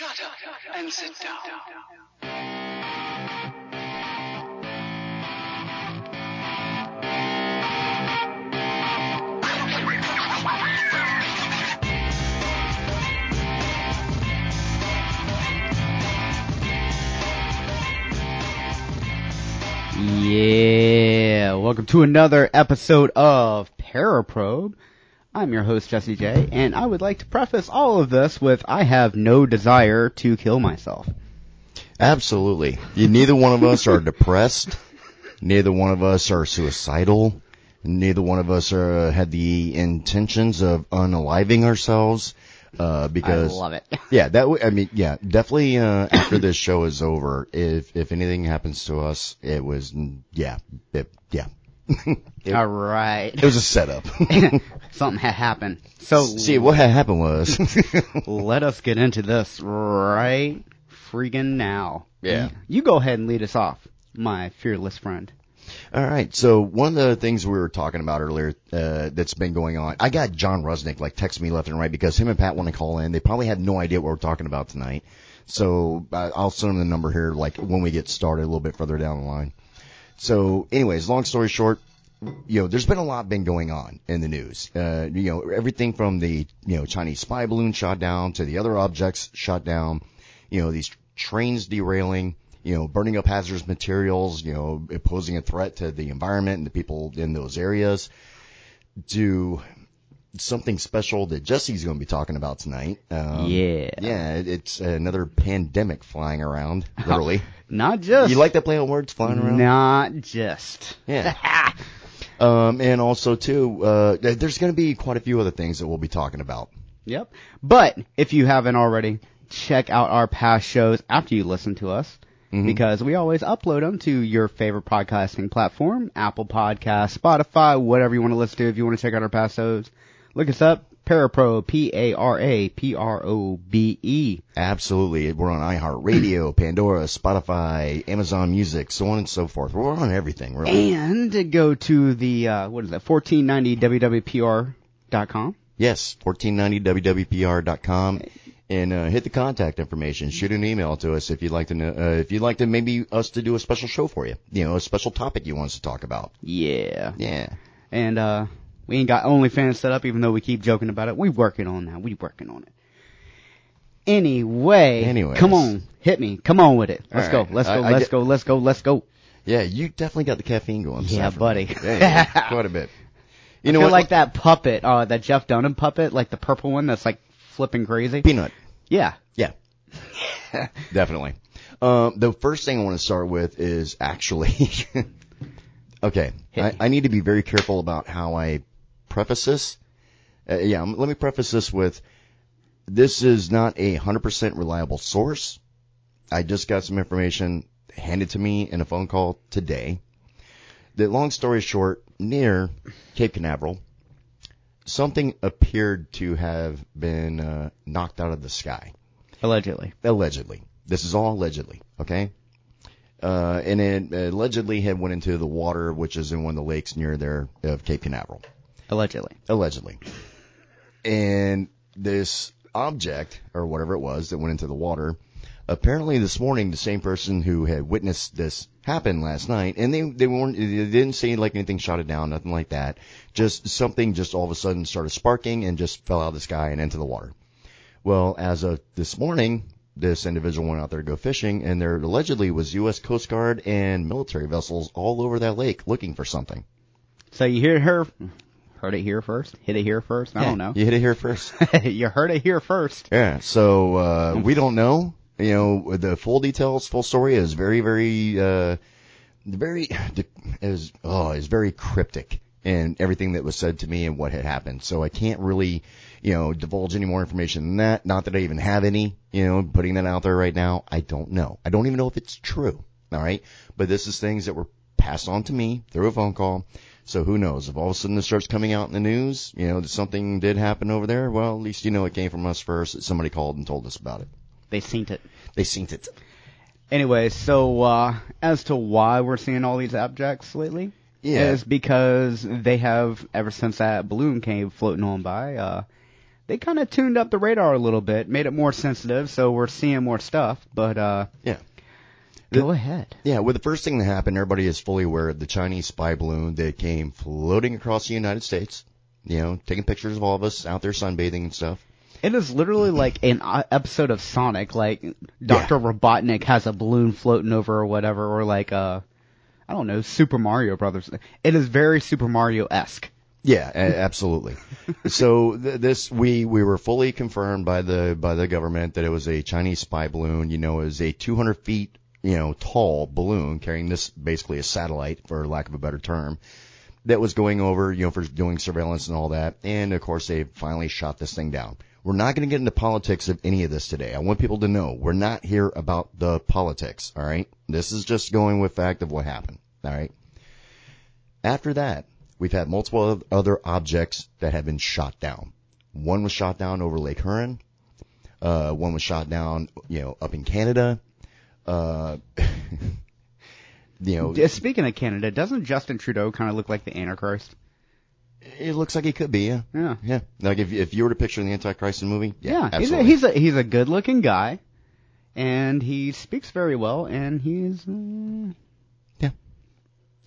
Shut up and sit down. Yeah, welcome to another episode of Paraprobe. I'm your host Jesse J, and I would like to preface all of this with I have no desire to kill myself. Absolutely. You, neither one of us are depressed. Neither one of us are suicidal. Neither one of us are, had the intentions of unaliving ourselves. Uh, because I love it. yeah, that w- I mean, yeah, definitely. Uh, after this show is over, if if anything happens to us, it was yeah, it, yeah. It, all right, it was a setup. something had happened. So See, what had happened was, let us get into this right freaking now. Yeah. You, you go ahead and lead us off, my fearless friend. All right. So one of the things we were talking about earlier uh, that's been going on, I got John Rusnick like text me left and right because him and Pat want to call in. They probably had no idea what we're talking about tonight. So uh, I'll send them the number here like when we get started a little bit further down the line. So anyways, long story short, you know, there's been a lot been going on in the news. Uh, you know, everything from the, you know, Chinese spy balloon shot down to the other objects shot down, you know, these trains derailing, you know, burning up hazardous materials, you know, posing a threat to the environment and the people in those areas. Do something special that Jesse's going to be talking about tonight. Um, Yeah. Yeah, it, it's another pandemic flying around, literally. Not just you like that play on words flying around? Not just. Yeah. Um, and also too, uh, there's going to be quite a few other things that we'll be talking about. Yep. But if you haven't already, check out our past shows after you listen to us. Mhm. Because we always upload them to your favorite podcasting platform, Apple Podcast, Spotify, whatever you want to listen to. If you want to check out our past shows, look us up, Parapro, P-A-R-A-P-R-O-B-E. Absolutely. We're on iHeartRadio, Pandora, Spotify, Amazon Music, so on and so forth. We're on everything, really. And go to the, uh, what is that, 1490wwpr.com. Yes, 1490wwpr.com. And uh, hit the contact information. Shoot an email to us if you'd like to know, uh, if you'd like to maybe us to do a special show for you. You know, a special topic you want us to talk about. Yeah. Yeah. And, uh, we ain't got OnlyFans set up, even though we keep joking about it. We working on that. We working on it. Anyway, Anyways. come on, hit me. Come on with it. Let's All go. right. Let's go. I- I let's get- go. Let's go. Let's go. Yeah, you definitely got the caffeine going. Yeah, buddy. Yeah, quite a bit. You I know feel what? like that puppet, uh, that Jeff Dunham puppet, like the purple one that's like flipping crazy. Peanut. Yeah. Yeah. Definitely. Um, the first thing I want to start with is actually, okay, Hit I. I need to be very careful about how I preface this. Uh, yeah, let me preface this with, this is not a 100% reliable source. I just got some information handed to me in a phone call today. The long story short, near Cape Canaveral, something appeared to have been uh, knocked out of the sky Allegedly. allegedly. This is all allegedly, okay? Uh, and it allegedly had went into the water, which is in one of the lakes near there of Cape Canaveral. Allegedly. Allegedly. And this object, or whatever it was that went into the water, apparently this morning the same person who had witnessed this happen last night, and they, they weren't, they didn't say like anything shot it down, nothing like that. Just something just all of a sudden started sparking and just fell out of the sky and into the water. Well, as of this morning, this individual went out there to go fishing, and there allegedly was U.S. Coast Guard and military vessels all over that lake looking for something. So you hear her, heard it here first? Hit it here first? I don't know. You hit it here first. you heard it here first. yeah. So uh, we don't know. You know the full details, full story is very, very, uh, very is oh is very cryptic in everything that was said to me and what had happened. So I can't really, you know, divulge any more information than that. Not that I even have any. You know, putting that out there right now, I don't know. I don't even know if it's true. All right, but this is things that were passed on to me through a phone call. So who knows? If all of a sudden this starts coming out in the news, you know, that something did happen over there, well, at least you know it came from us first. That somebody called and told us about it. They seen it. They seen it. Anyway, so uh, as to why we're seeing all these objects lately, Yeah. is because they have ever since that balloon came floating on by. Uh, they kind of tuned up the radar a little bit, made it more sensitive, so we're seeing more stuff. But uh, Yeah. Go ahead. Yeah, well, the first thing that happened, everybody is fully aware of the Chinese spy balloon that came floating across the United States. You know, taking pictures of all of us out there sunbathing and stuff. It is literally like an uh, episode of Sonic, like Doctor Robotnik has a balloon floating over or whatever, or like uh, I don't know, Super Mario Brothers. It is very Super Mario esque. Yeah, absolutely. so th- this we we were fully confirmed by the by the government that it was a Chinese spy balloon. You know, it was a 200 feet you know tall balloon carrying this basically a satellite for lack of a better term that was going over you know for doing surveillance and all that. And of course they finally shot this thing down. We're not going to get into politics of any of this today. I want people to know we're not here about the politics. All right, this is just going with fact of what happened. All right. After that, we've had multiple other objects that have been shot down. One was shot down over Lake Huron. Uh, one was shot down, you know, up in Canada. Uh, you know, Speaking of Canada, doesn't Justin Trudeau kind of look like the Antichrist? it looks like he could be, yeah. Yeah. Yeah. Like if, if you were to picture the Antichrist in the movie, yeah, he's a, absolutely. he's a he's a good looking guy, and he speaks very well, and he's uh, Yeah.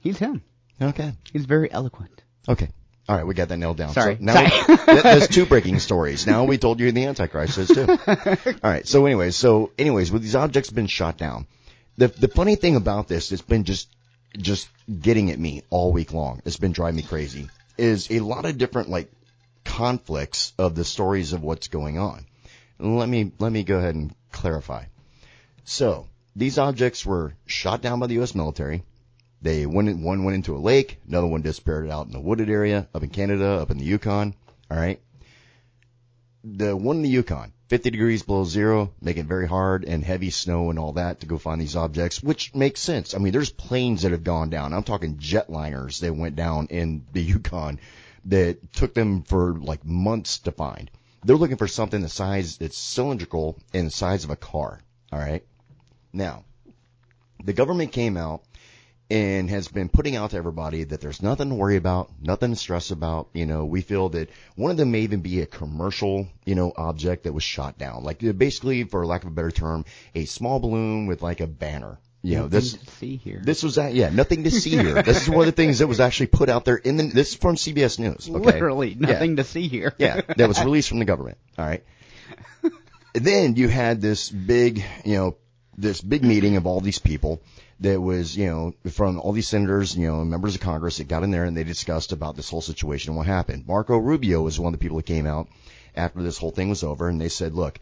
he's him. okay. He's very eloquent. Okay. All right, we got that nailed down. Sorry. So now Sorry. we- there's two breaking stories. Now we told you the Antichrist is too. All right. So anyways, so anyways, with these objects been shot down, the the funny thing about this, it's been just just getting at me all week long. It's been driving me crazy. Is a lot of different like conflicts of the stories of what's going on. Let me let me go ahead and clarify. So these objects were shot down by the U.S. military. They went one went into a lake, another one disappeared out in the wooded area up in Canada, up in the Yukon. All right. The one in the Yukon, 50 degrees below zero, making very hard and heavy snow and all that to go find these objects, which makes sense. I mean, there's planes that have gone down. I'm talking jetliners that went down in the Yukon that took them for like months to find. They're looking for something the size that's cylindrical and the size of a car. All right. Now, the government came out and has been putting out to everybody that there's nothing to worry about, nothing to stress about. You know, we feel that one of them may even be a commercial, you know, object that was shot down. Like uh, basically, for lack of a better term, a small balloon with like a banner. You know, this Nothing to see here. this was that yeah, nothing to see here. this is one of the things that was actually put out there in the this is from CBS News. Okay? Literally Yeah. nothing to see here. Yeah, that was released from the government. All right. then you had this big, you know, this big meeting of all these people that was, you know, from all these senators, you know, members of Congress that got in there and they discussed about this whole situation and what happened. Marco Rubio was one of the people that came out after this whole thing was over and they said, look,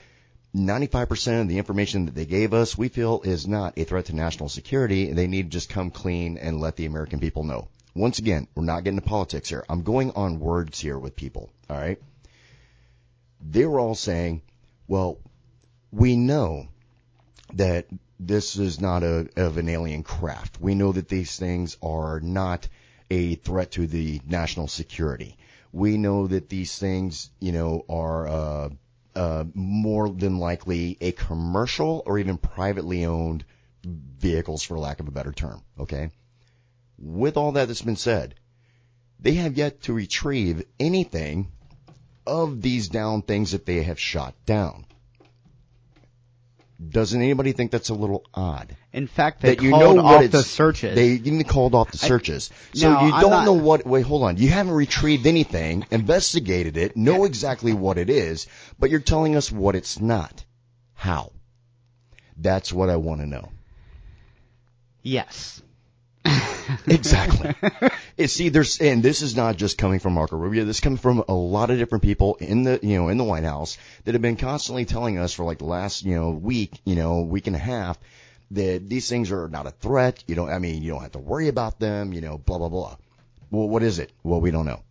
95% of the information that they gave us, we feel is not a threat to national security and they need to just come clean and let the American people know. Once again, we're not getting to politics here. I'm going on words here with people. All right. They were all saying, well, we know that this is not a, of an alien craft. We know that these things are not a threat to the national security. We know that these things, you know, are, uh, uh, more than likely a commercial or even privately owned vehicles for lack of a better term. Okay. With all that that's been said, they have yet to retrieve anything of these down things that they have shot down. Doesn't anybody think that's a little odd? In fact, they that you know off the searches. They even called off the searches. so No, you I'm don't not- know what. Wait, hold on. You haven't retrieved anything, investigated it, know exactly what it is, but you're telling us what it's not. How? That's what I want to know. yes. Exactly. You see, there's, and this is not just coming from Marco Rubio. This comes from a lot of different people in the, you know, in the White House that have been constantly telling us for like the last, you know, week, you know, week and a half that these things are not a threat. You don't, I mean, you don't have to worry about them, you know, blah, blah, blah. Well, what is it? Well, we don't know.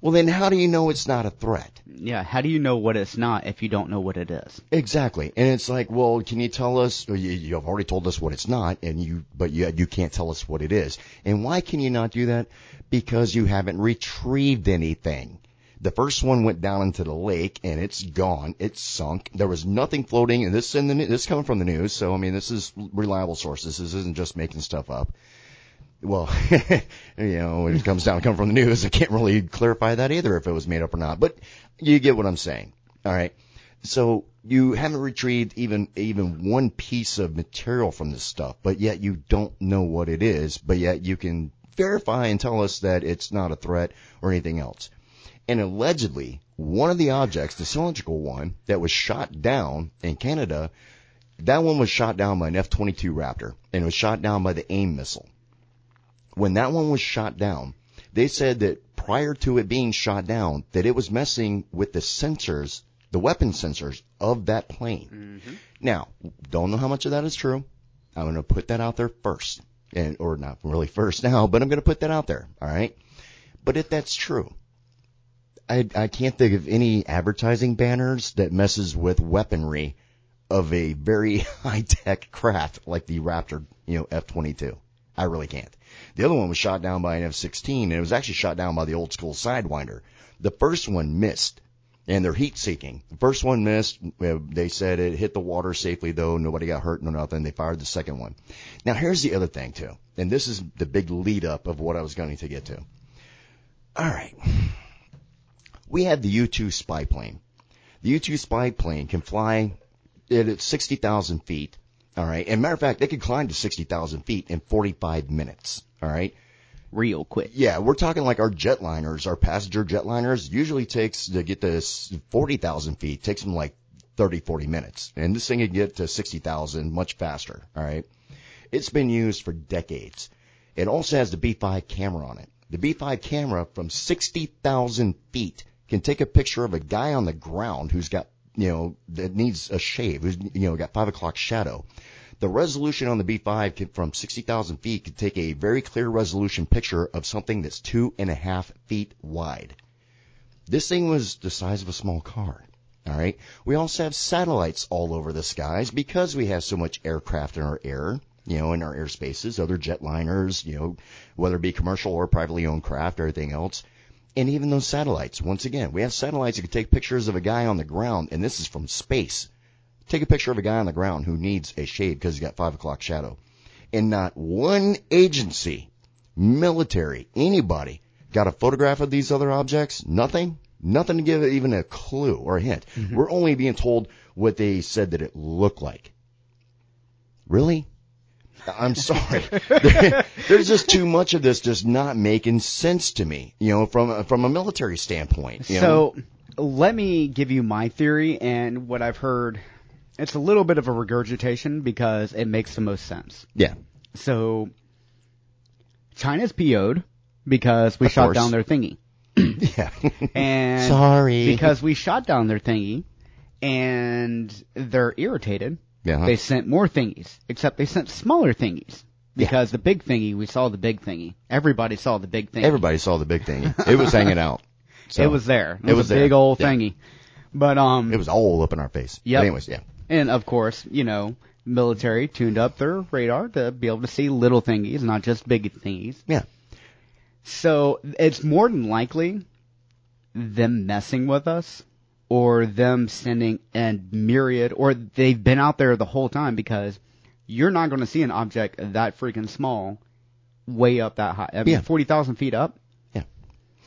Well, then how do you know it's not a threat? Yeah. How do you know what it's not if you don't know what it is? Exactly. And it's like, well, can you tell us, you, you've already told us what it's not, and you, but you, you can't tell us what it is. And why can you not do that? Because you haven't retrieved anything. The first one went down into the lake and it's gone. It's sunk. There was nothing floating and this in the, this is coming from the news. So, I mean, this is reliable sources. This isn't just making stuff up. Well, you know, when it comes down to come from the news, I can't really clarify that either if it was made up or not, but you get what I'm saying. All right. So you haven't retrieved even even one piece of material from this stuff, but yet you don't know what it is, but yet you can verify and tell us that it's not a threat or anything else. And allegedly, one of the objects, the cylindrical one that was shot down in Canada, that one was shot down by an F-22 Raptor, and it was shot down by the AIM missile. When that one was shot down, they said that prior to it being shot down, that it was messing with the sensors, the weapon sensors of that plane. Mm-hmm. Now, don't know how much of that is true. I'm going to put that out there first, and or not really first now, but I'm going to put that out there. All right. But if that's true, I I can't think of any advertising banners that messes with weaponry of a very high tech craft like the Raptor, you know, F-22. I really can't. The other one was shot down by an F-16, and it was actually shot down by the old school Sidewinder. The first one missed, and they're heat seeking. The first one missed. uh, They said it hit the water safely, though nobody got hurt, no nothing. They fired the second one. Now here's the other thing too, and this is the big lead up of what I was going to get to. All right, we have the U-2 spy plane. The U-2 spy plane can fly at 60,000 feet. All right, and matter of fact, they could climb to 60,000 feet in 45 minutes. All right. Real quick. Yeah, we're talking like our jetliners, our passenger jetliners usually takes to get to 40,000 feet, takes them like 30, 40 minutes. And this thing can get to 60,000 much faster. All right. It's been used for decades. It also has the B5 camera on it. The B5 camera from 60,000 feet can take a picture of a guy on the ground who's got, you know, that needs a shave, who's, you know, got five o'clock shadow. The resolution on the B5 can, from 60,000 feet can take a very clear resolution picture of something that's two and a half feet wide. This thing was the size of a small car. All right. We also have satellites all over the skies because we have so much aircraft in our air, you know, in our airspaces, other jetliners, you know, whether it be commercial or privately owned craft or anything else. And even those satellites, once again, we have satellites that can take pictures of a guy on the ground, and this is from space. Take a picture of a guy on the ground who needs a shade because he's got five o'clock shadow. And not one agency, military, anybody got a photograph of these other objects? Nothing? Nothing to give even a clue or a hint. Mm-hmm. We're only being told what they said that it looked like. Really? I'm sorry. There's just too much of this just not making sense to me, you know, from a, from a military standpoint. You know? So let me give you my theory and what I've heard. It's a little bit of a regurgitation because it makes the most sense. yeah. So China's PO'd because we Of shot course. down their thingy. Yeah. And Sorry. because we shot down their thingy and they're irritated, Yeah. they sent more thingies, except they sent smaller thingies. Because the big thingy, we saw the big thingy. Everybody saw the big thingy. Everybody saw the big thing. It was hanging out. So, it was there. It, was, was a big old Yeah. thingy. But um It was all up in our face. Yep. But anyways, yeah. And of course, you know, military tuned up their radar to be able to see little thingies, not just big thingies. Yeah. So it's more than likely them messing with us or them sending a myriad or they've been out there the whole time because you're not going to see an object that freaking small way up that high. I mean, Yeah. 40,000 feet up.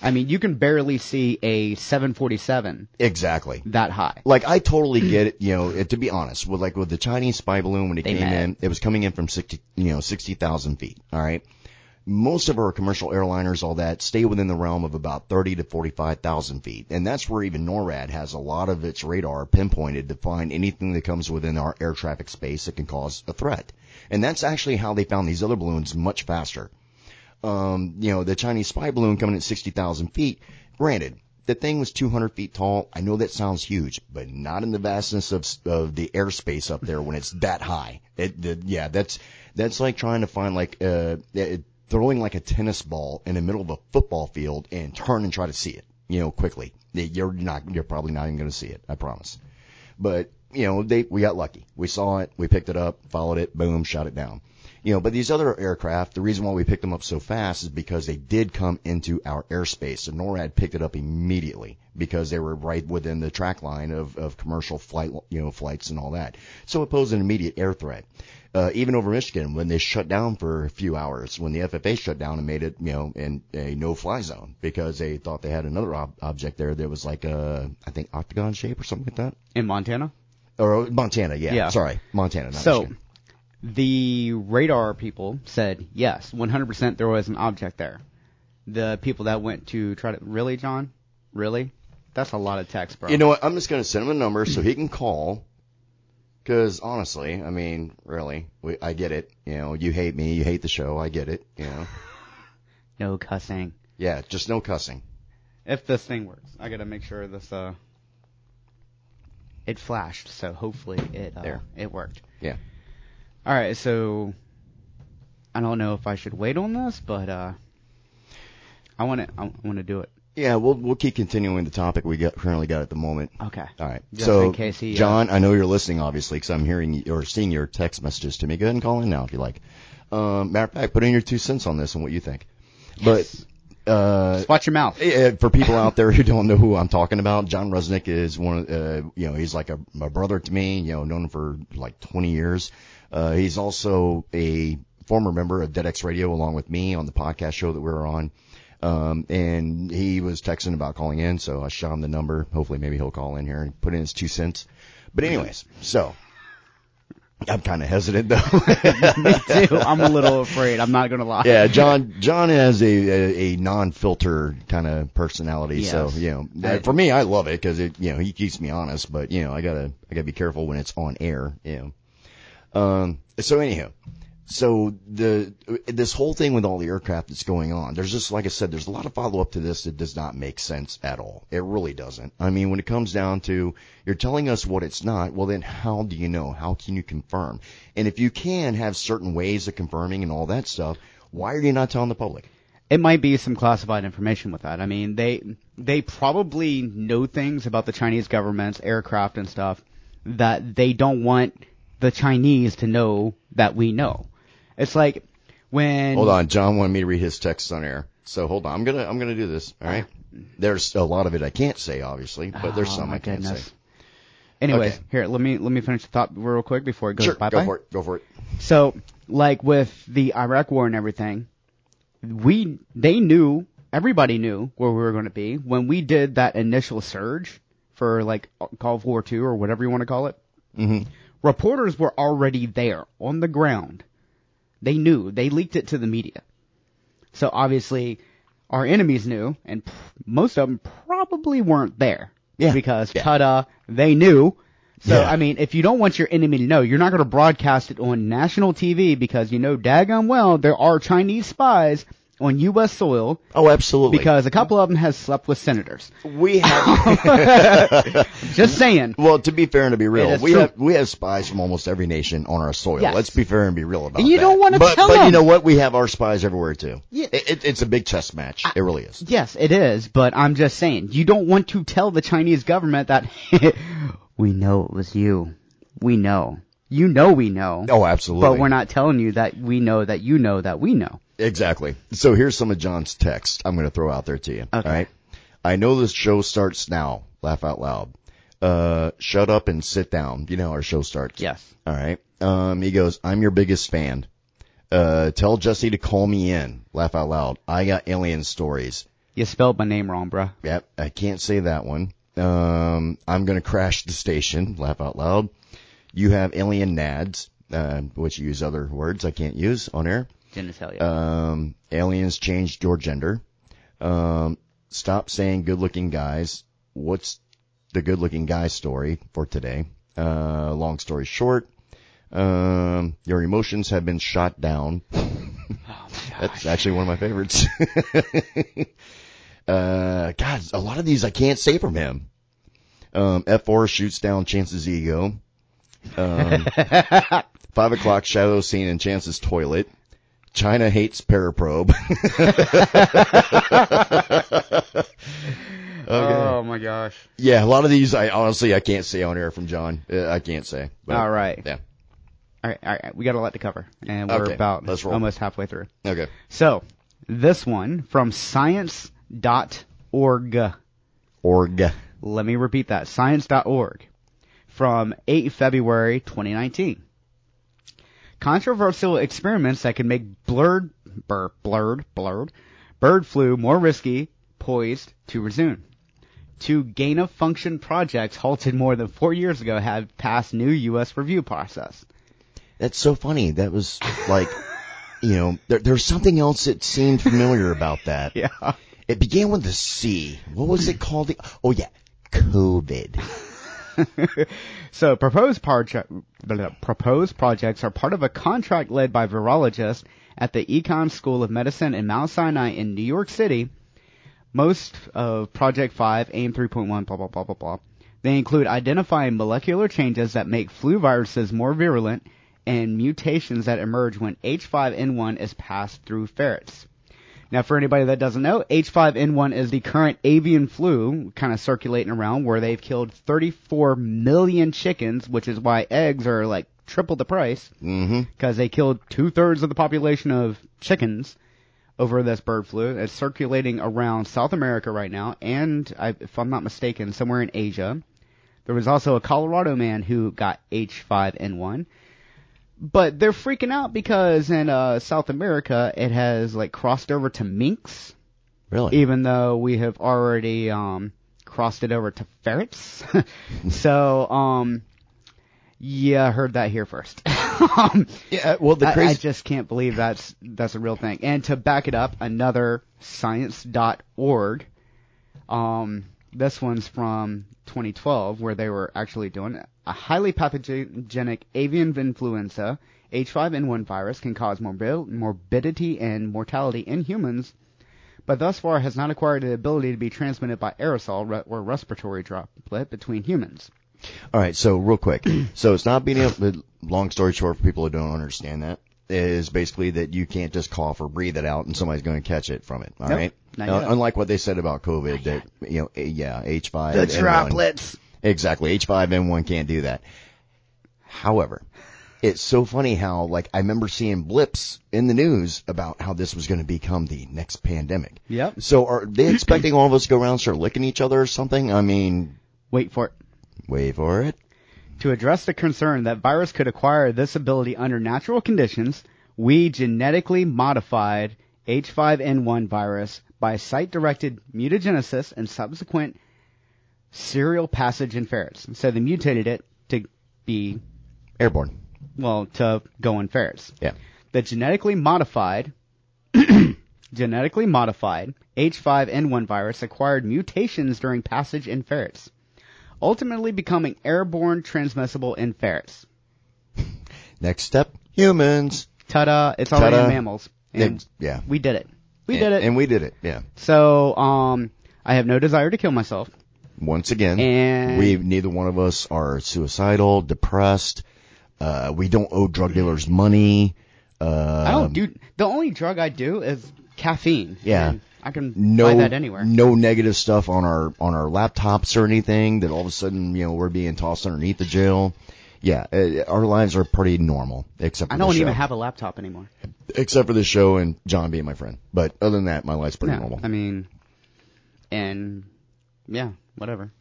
I mean, you can barely see a 747 Exactly. that high. Like I totally get it, you know, it, to be honest, with like with the Chinese spy balloon when it They came mad. in, it was coming in from 60, you know, 60,000 feet. All right. Most of our commercial airliners, all that, stay within the realm of about 30 to 45,000 feet. And that's where even NORAD has a lot of its radar pinpointed to find anything that comes within our air traffic space that can cause a threat. And that's actually how they found these other balloons much faster. Um, you know, the Chinese spy balloon coming at 60,000 feet, granted, the thing was 200 feet tall. I know that sounds huge, but not in the vastness of of the airspace up there when it's that high. It, it yeah, that's that's like trying to find like uh it, throwing like a tennis ball in the middle of a football field and turn and try to see it, you know, quickly. You're not you're probably not even going to see it. I promise. But you know, they we got lucky. We saw it, we picked it up, followed it, boom, shot it down. You know, but these other aircraft, the reason why we picked them up so fast is because they did come into our airspace. And NORAD picked it up immediately because they were right within the track line of, of commercial flight, you know, flights and all that. So it posed an immediate air threat. Uh, even over Michigan, when they shut down for a few hours, when the FFA shut down and made it, you know, in a no-fly zone because they thought they had another ob- object there that was like a, I think octagon shape or something like that. In Montana? Or Montana, yeah. Yeah. Sorry, Montana. Not So, Michigan. The radar people said yes, 100% there was an object there. The people that went to try to really, John, really, that's a lot of text, bro. You know what? I'm just gonna send him a number so he can call. Because honestly, I mean, really, we, I get it. You know, you hate me, you hate the show. I get it. You know, no cussing. yeah, just no cussing. If this thing works, I gotta make sure this uh, it flashed. So hopefully it uh, There. it worked. Yeah. All right, so I don't know if I should wait on this, but uh, I want to I want to do it. Yeah, we'll we'll keep continuing the topic we got currently got at the moment. Okay. All right. Just so, in case he, uh, John, I know you're listening, obviously, because I'm hearing or seeing your text messages to me. Go ahead and call in now if you like. Um, matter of fact, put in your two cents on this and what you think. Yes. But uh, Just watch your mouth. For people out there who don't know who I'm talking about, John Rusnick is one of, uh, you know, he's like a, a brother to me, you know, known him for like 20 years. Uh, he's also a former member of DeadX Radio along with me on the podcast show that we were on. Um, and he was texting about calling in, so I shot him the number. Hopefully maybe he'll call in here and put in his two cents. But anyways, so I'm kind of hesitant though. Me too. I'm a little afraid. I'm not gonna lie. Yeah, John. John has a a, a non-filter kind of personality, so you know, that- for me, I love it because it, you know, he keeps me honest. But you know, I gotta I gotta be careful when it's on air. You know. Um. So anyhow, so the this whole thing with all the aircraft that's going on, there's just like I said, there's a lot of follow up to this that does not make sense at all. It really doesn't. I mean, when it comes down to you're telling us what it's not, well then how do you know? How can you confirm? And if you can have certain ways of confirming and all that stuff, why are you not telling the public? It might be some classified information with that. I mean, they they probably know things about the Chinese government's aircraft and stuff that they don't want the Chinese to know that we know. It's like when Hold on, John wanted me to read his text on air. So hold on, I'm gonna I'm gonna do this. All right. There's a lot of it I can't say, obviously, but there's Oh, some I can't say. Anyways, Okay. here let me let me finish the thought real quick before it goes Sure, bye go bye. for it. Go for it. So, like with the Iraq War and everything, we they knew everybody knew where we were going to be when we did that initial surge for like Call of War Two or whatever you want to call it. Mm-hmm. Reporters were already there on the ground. They knew. They leaked it to the media. So obviously, our enemies knew, and most of them probably weren't there. Yeah. Because Yeah. ta-da, they knew. So Yeah. I mean, if you don't want your enemy to know, you're not going to broadcast it on national TV because you know daggone well there are Chinese spies on U.S. soil Oh, absolutely. because a couple of them has slept with senators. we have. Just saying. well, to be fair and to be real, we true. have we have spies from almost every nation on our soil. Yes. Let's be fair and be real about And you that. don't wanna but, tell But you know what? We have our spies everywhere too. Yeah. It, it, it's a big chess match. it really is. Yes, it is, but I'm just saying, you don't want to tell the Chinese government that we know it was you. We know. You know we know. Oh, absolutely. But we're not telling you that we know that you know that we know. Exactly. So here's some of John's text I'm going to throw out there to you. Okay. All right. I know this show starts now. Laugh out loud. Uh, shut up and sit down. You know our show starts. Yes. All right. Um, he goes, I'm your biggest fan. Uh, tell Jesse to call me in. Laugh out loud. I got alien stories. You spelled my name wrong, bruh. Yep. I can't say that one. Um, I'm going to crash the station. Laugh out loud. You have alien nads, uh, which you use other words I can't use on air. Genitalia. Um, aliens changed your gender. Um, stop saying good looking guys. What's the good looking guy story for today? Uh, long story short, um, your emotions have been shot down. That's actually one of my favorites. uh, God, a lot of these I can't say from him. Um, F4 shoots down Chance's ego. Um, five o'clock shadow scene in Chance's toilet. China hates paraprobe. Oh my gosh. yeah, a lot of these I honestly I can't say on air from John. Uh, I can't say. But, All right. Yeah. All right, all right. We got a lot to cover, and we're Okay, about almost halfway through. Okay. So, this one from science.org. Org. Let me repeat that. Science.org. From 8 February 2019. Controversial experiments that could make blurred, bur, blurred, blurred, bird flu more risky, poised to resume. Two gain of function projects halted more than four years ago have passed new U.S. review process. That's so funny. That was like, you know, there, there's something else that seemed familiar about that. Yeah. It began with a C. What was it called? Oh yeah, COVID. so proposed proposed projects are part of a contract led by virologists at the Econ School of Medicine in Mount Sinai in New York City. Most of Project 5, AIM 3.1, blah, blah, blah, blah, blah. They include identifying molecular changes that make flu viruses more virulent and mutations that emerge when H5N1 is passed through ferrets. Now, for anybody that doesn't know, H5N1 is the current avian flu kind of circulating around where they've killed 34 million chickens, which is why eggs are like triple the price Mm-hmm. because they killed two thirds of the population of chickens over this bird flu. It's circulating around South America right now, and I, if I'm not mistaken, somewhere in Asia. There was also a Colorado man who got H5N1. But they're freaking out because in uh, South America it has like crossed over to minks, Really? even though we have already um, crossed it over to ferrets. so, um, yeah, I heard that here first. um, Yeah. Well, the I, I just can't believe that's that's a real thing. And to back it up, another science.org. Um, this one's from 2012, where they were actually doing a highly pathogenic avian influenza H5N1 virus can cause morbi- morbidity and mortality in humans, but thus far has not acquired the ability to be transmitted by aerosol re- or respiratory droplet between humans. All right. So real quick. so it's not being able. Long story short, for people who don't understand that, is basically that you can't just cough or breathe it out and somebody's going to catch it from it. All Nope, right. Uh, unlike what they said about COVID, that you know, eh, yeah, H5. The N1 droplets. Exactly. H5N1 can't do that. However, it's so funny how, like, I remember seeing blips in the news about how this was going to become the next pandemic. Yep. So are they expecting all of us to go around and start licking each other or something? I mean, Wait for it. wait for it. To address the concern that virus could acquire this ability under natural conditions, we genetically modified H5N1 virus by site-directed mutagenesis and subsequent serial passage in ferrets. So they mutated it to be, Airborne. well, to go in ferrets. Yeah. The genetically modified, genetically modified H5N1 virus acquired mutations during passage in ferrets, ultimately becoming airborne transmissible in ferrets. Next step, humans. Ta-da! It's already Ta-da. in mammals, and yeah. we did it. We and, did it. And we did it. Yeah. so, um, I have no desire to kill myself, Once again, and we neither one of us are suicidal, depressed. Uh, we don't owe drug dealers money. Uh, I don't do. The only drug I do is caffeine. Yeah. and I can no, buy that anywhere. No negative stuff on our on our laptops or anything that all of a sudden you know we're being tossed underneath the jail. Yeah, uh, our lives are pretty normal except for I don't even have a laptop anymore. except for the show and John being my friend. But other than that, my life's pretty Yeah, normal. I mean, and yeah, whatever.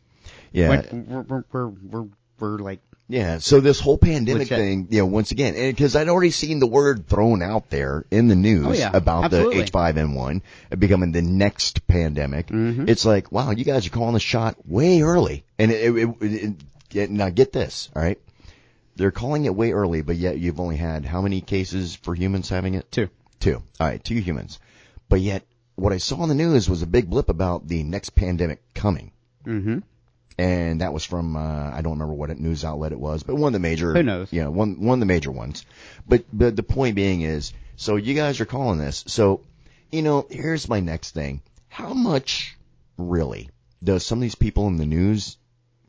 Yeah, We're, we're, we're, we're, we're like, yeah. So this whole pandemic Legit. thing, you know, once again, because I'd already seen the word thrown out there in the news Oh, yeah, about absolutely. the H5N1 becoming the next pandemic. Mhm. It's like, wow, you guys are calling the shot way early. And it, it, it, it, now get this, all right? They're calling it way early, but yet you've only had how many cases for humans having it? two. Two. All right, two humans. But yet, what I saw in the news was a big blip about the next pandemic coming. Mm-hmm. And that was from, uh, I don't remember what news outlet it was, but one of the major, Who knows? Yeah, one, one of the major ones. But, but the point being is, so you guys are calling this. So, you know, here's my next thing. How much really does some of these people in the news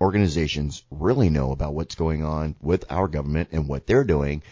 organizations really know about what's going on with our government and what they're doing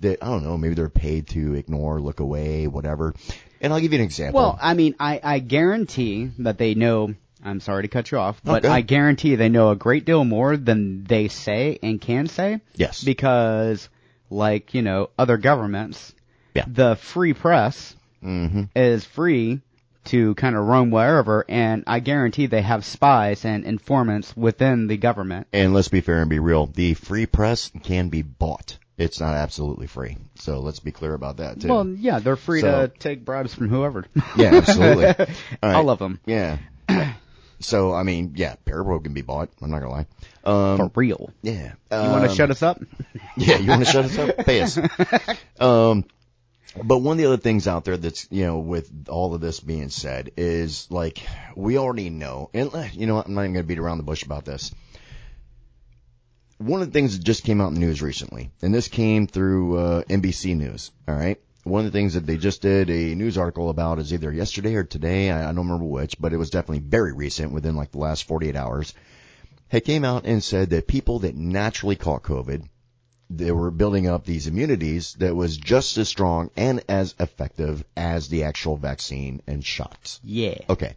that, I don't know, maybe they're paid to ignore, look away, whatever. And I'll give you an example. Well, I mean, I, I guarantee that they know. I'm sorry to cut you off, but Okay. I guarantee they know a great deal more than they say and can say. yes. Because, like you know, other governments, Yeah. the free press hmm is free to kind of roam wherever, and I guarantee they have spies and informants within the government. And let's be fair and be real. The free press can be bought. It's not absolutely free. So let's be clear about that too. Well, yeah, they're free So- to take bribes from whoever. yeah, absolutely. All right. I love them Yeah. So I mean, yeah, Parapro can be bought. I'm not gonna lie. Um, for real. yeah. You want to Um, shut us up? Yeah, you want to shut us up? Pay us. Um, but one of the other things out there that's, you know, with all of this being said is like, we already know, and uh, you know what, I'm not even going to beat around the bush about this. One of the things that just came out in the news recently, and this came through, uh, NBC News, alright? One of the things that they just did a news article about is either yesterday or today, I, I don't remember which, but it was definitely very recent, within like the last 48 hours. It came out and said that people that naturally caught COVID they were building up these immunities that was just as strong and as effective as the actual vaccine and shots. Yeah. Okay.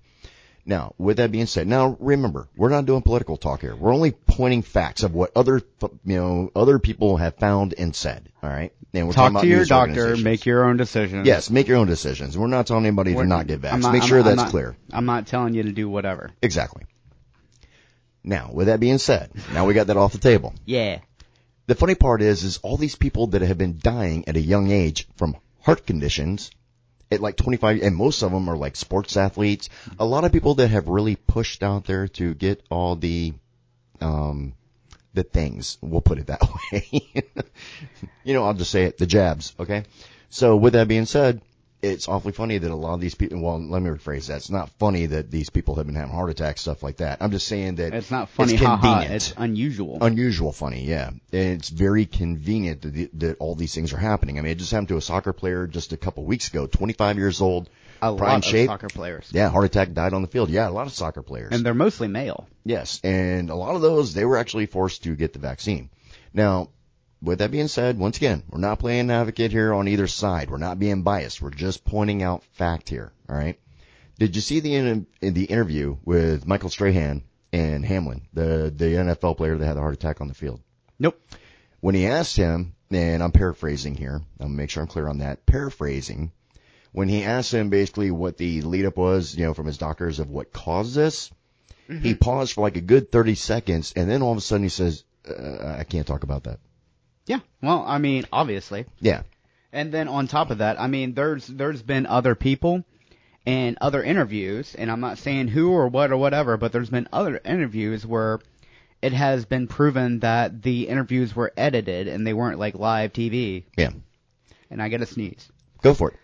Now, with that being said, now remember, we're not doing political talk here. We're only pointing facts of what other, you know, other people have found and said. All right. And we're Talk about to your doctor. Make your own decisions. Yes, make your own decisions. We're not telling anybody We're- to not get vaccinated. Not- make I'm sure not- I'm that's not- clear. I'm not telling you to do whatever. Exactly. Now, with that being said, now we got that off the table. Yeah. The funny part is, is all these people that have been dying at a young age from heart conditions at like 25, and most of them are like sports athletes. A lot of people that have really pushed out there to get all the, um, the things. We'll put it that way. you know, I'll just say it, the jabs. Okay. So with that being said, it's awfully funny that a lot of these people, well, let me rephrase that. It's not funny that these people have been having heart attacks, stuff like that. I'm just saying that It's not funny, It's convenient. It's unusual. Unusual funny, yeah. And it's very convenient that, the, that all these things are happening. I mean, it just happened to a soccer player just a couple weeks ago, 25 years old, a prime lot shape. of soccer players. Yeah, heart attack, died on the field. Yeah, a lot of soccer players. And they're mostly male. yes, and a lot of those, they were actually forced to get the vaccine. Now, with that being said, once again, we're not playing advocate here on either side. We're not being biased. We're just pointing out fact here. All right. Did you see the in, in the interview with Michael Strahan and Hamlin, the the NFL player that had a heart attack on the field? Nope. when he asked him, and I'm paraphrasing here, I'll make sure I'm clear on that, paraphrasing, when he asked him basically what the lead up was, you know, from his doctors of what caused this, he paused for like a good 30 seconds, and then all of a sudden he says, uh, I can't talk about that. Yeah. Well, I mean, obviously. Yeah. And then on top of that, I mean, there's there's been other people and other interviews, and I'm not saying who or what or whatever, but there's been other interviews where it has been proven that the interviews were edited and they weren't like live TV. Yeah. And I get a sneeze. Go for it.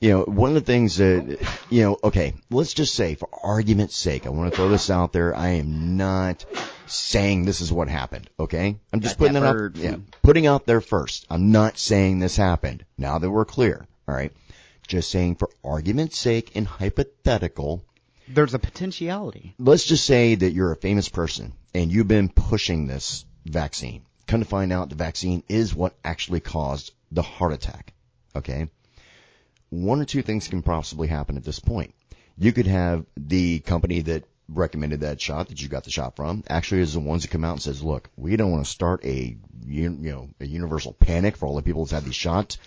You know, one of the things that, you know, okay, let's just say for argument's sake, I want to throw this out there. I am not saying this is what happened, okay? I'm just Got putting it out, yeah, putting out there first. I'm not saying this happened. Now that we're clear, alright? Just saying for argument's sake and hypothetical, There's a potentiality. let's just say that you're a famous person and you've been pushing this vaccine. Come to find out the vaccine is what actually caused the heart attack. Okay? One or two things can possibly happen at this point. You could have the company that recommended that shot that you got the shot from actually is the ones that come out and says, look, we don't want to start a, you know, a universal panic for all the people that's had these shots.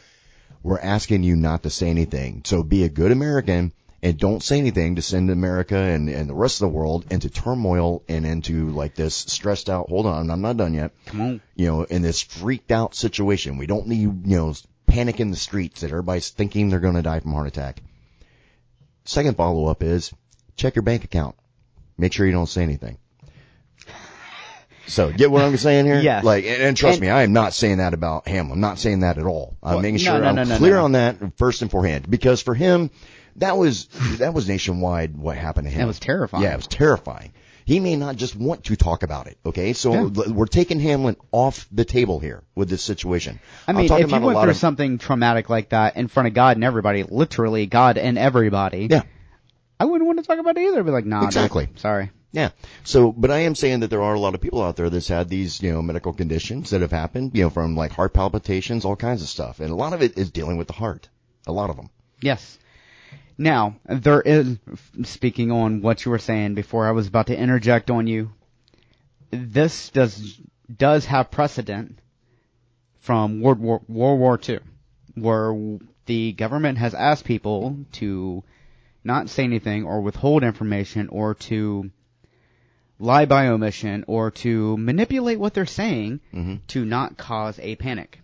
We're asking you not to say anything. So be a good American and don't say anything to send America and, and the rest of the world into turmoil and into like this stressed out, hold on, I'm not done yet. Come on. You know, in this freaked out situation. We don't need, you know, panic in the streets that everybody's thinking they're going to die from heart attack. Second follow up is check your bank account. Make sure you don't say anything. So, get what I'm saying here? Yes. Like, and, and trust And- me, I am not saying that about him. I'm not saying that at all. I'm Well, making sure no, I'm no, no, clear no. on that first and forehand. Because for him, that was, that was nationwide what happened to him. It was terrifying. Yeah, it was terrifying. He may not just want to talk about it, okay? So Yeah. we're taking Hamlin off the table here with this situation. I mean, if you went through of- something traumatic like that in front of God and everybody, literally God and everybody, Yeah. I wouldn't want to talk about it either. I'd be like, nah, dude, Exactly. sorry. Yeah. So, but I am saying that there are a lot of people out there that's had these, you know, medical conditions that have happened, you know, from like heart palpitations, all kinds of stuff. And a lot of it is dealing with the heart. A lot of them. Yes. Now, there is, speaking on what you were saying before I was about to interject on you, this does, does have precedent from World War, World War II, where the government has asked people to not say anything or withhold information or to lie by omission or to manipulate what they're saying hmm to not cause a panic.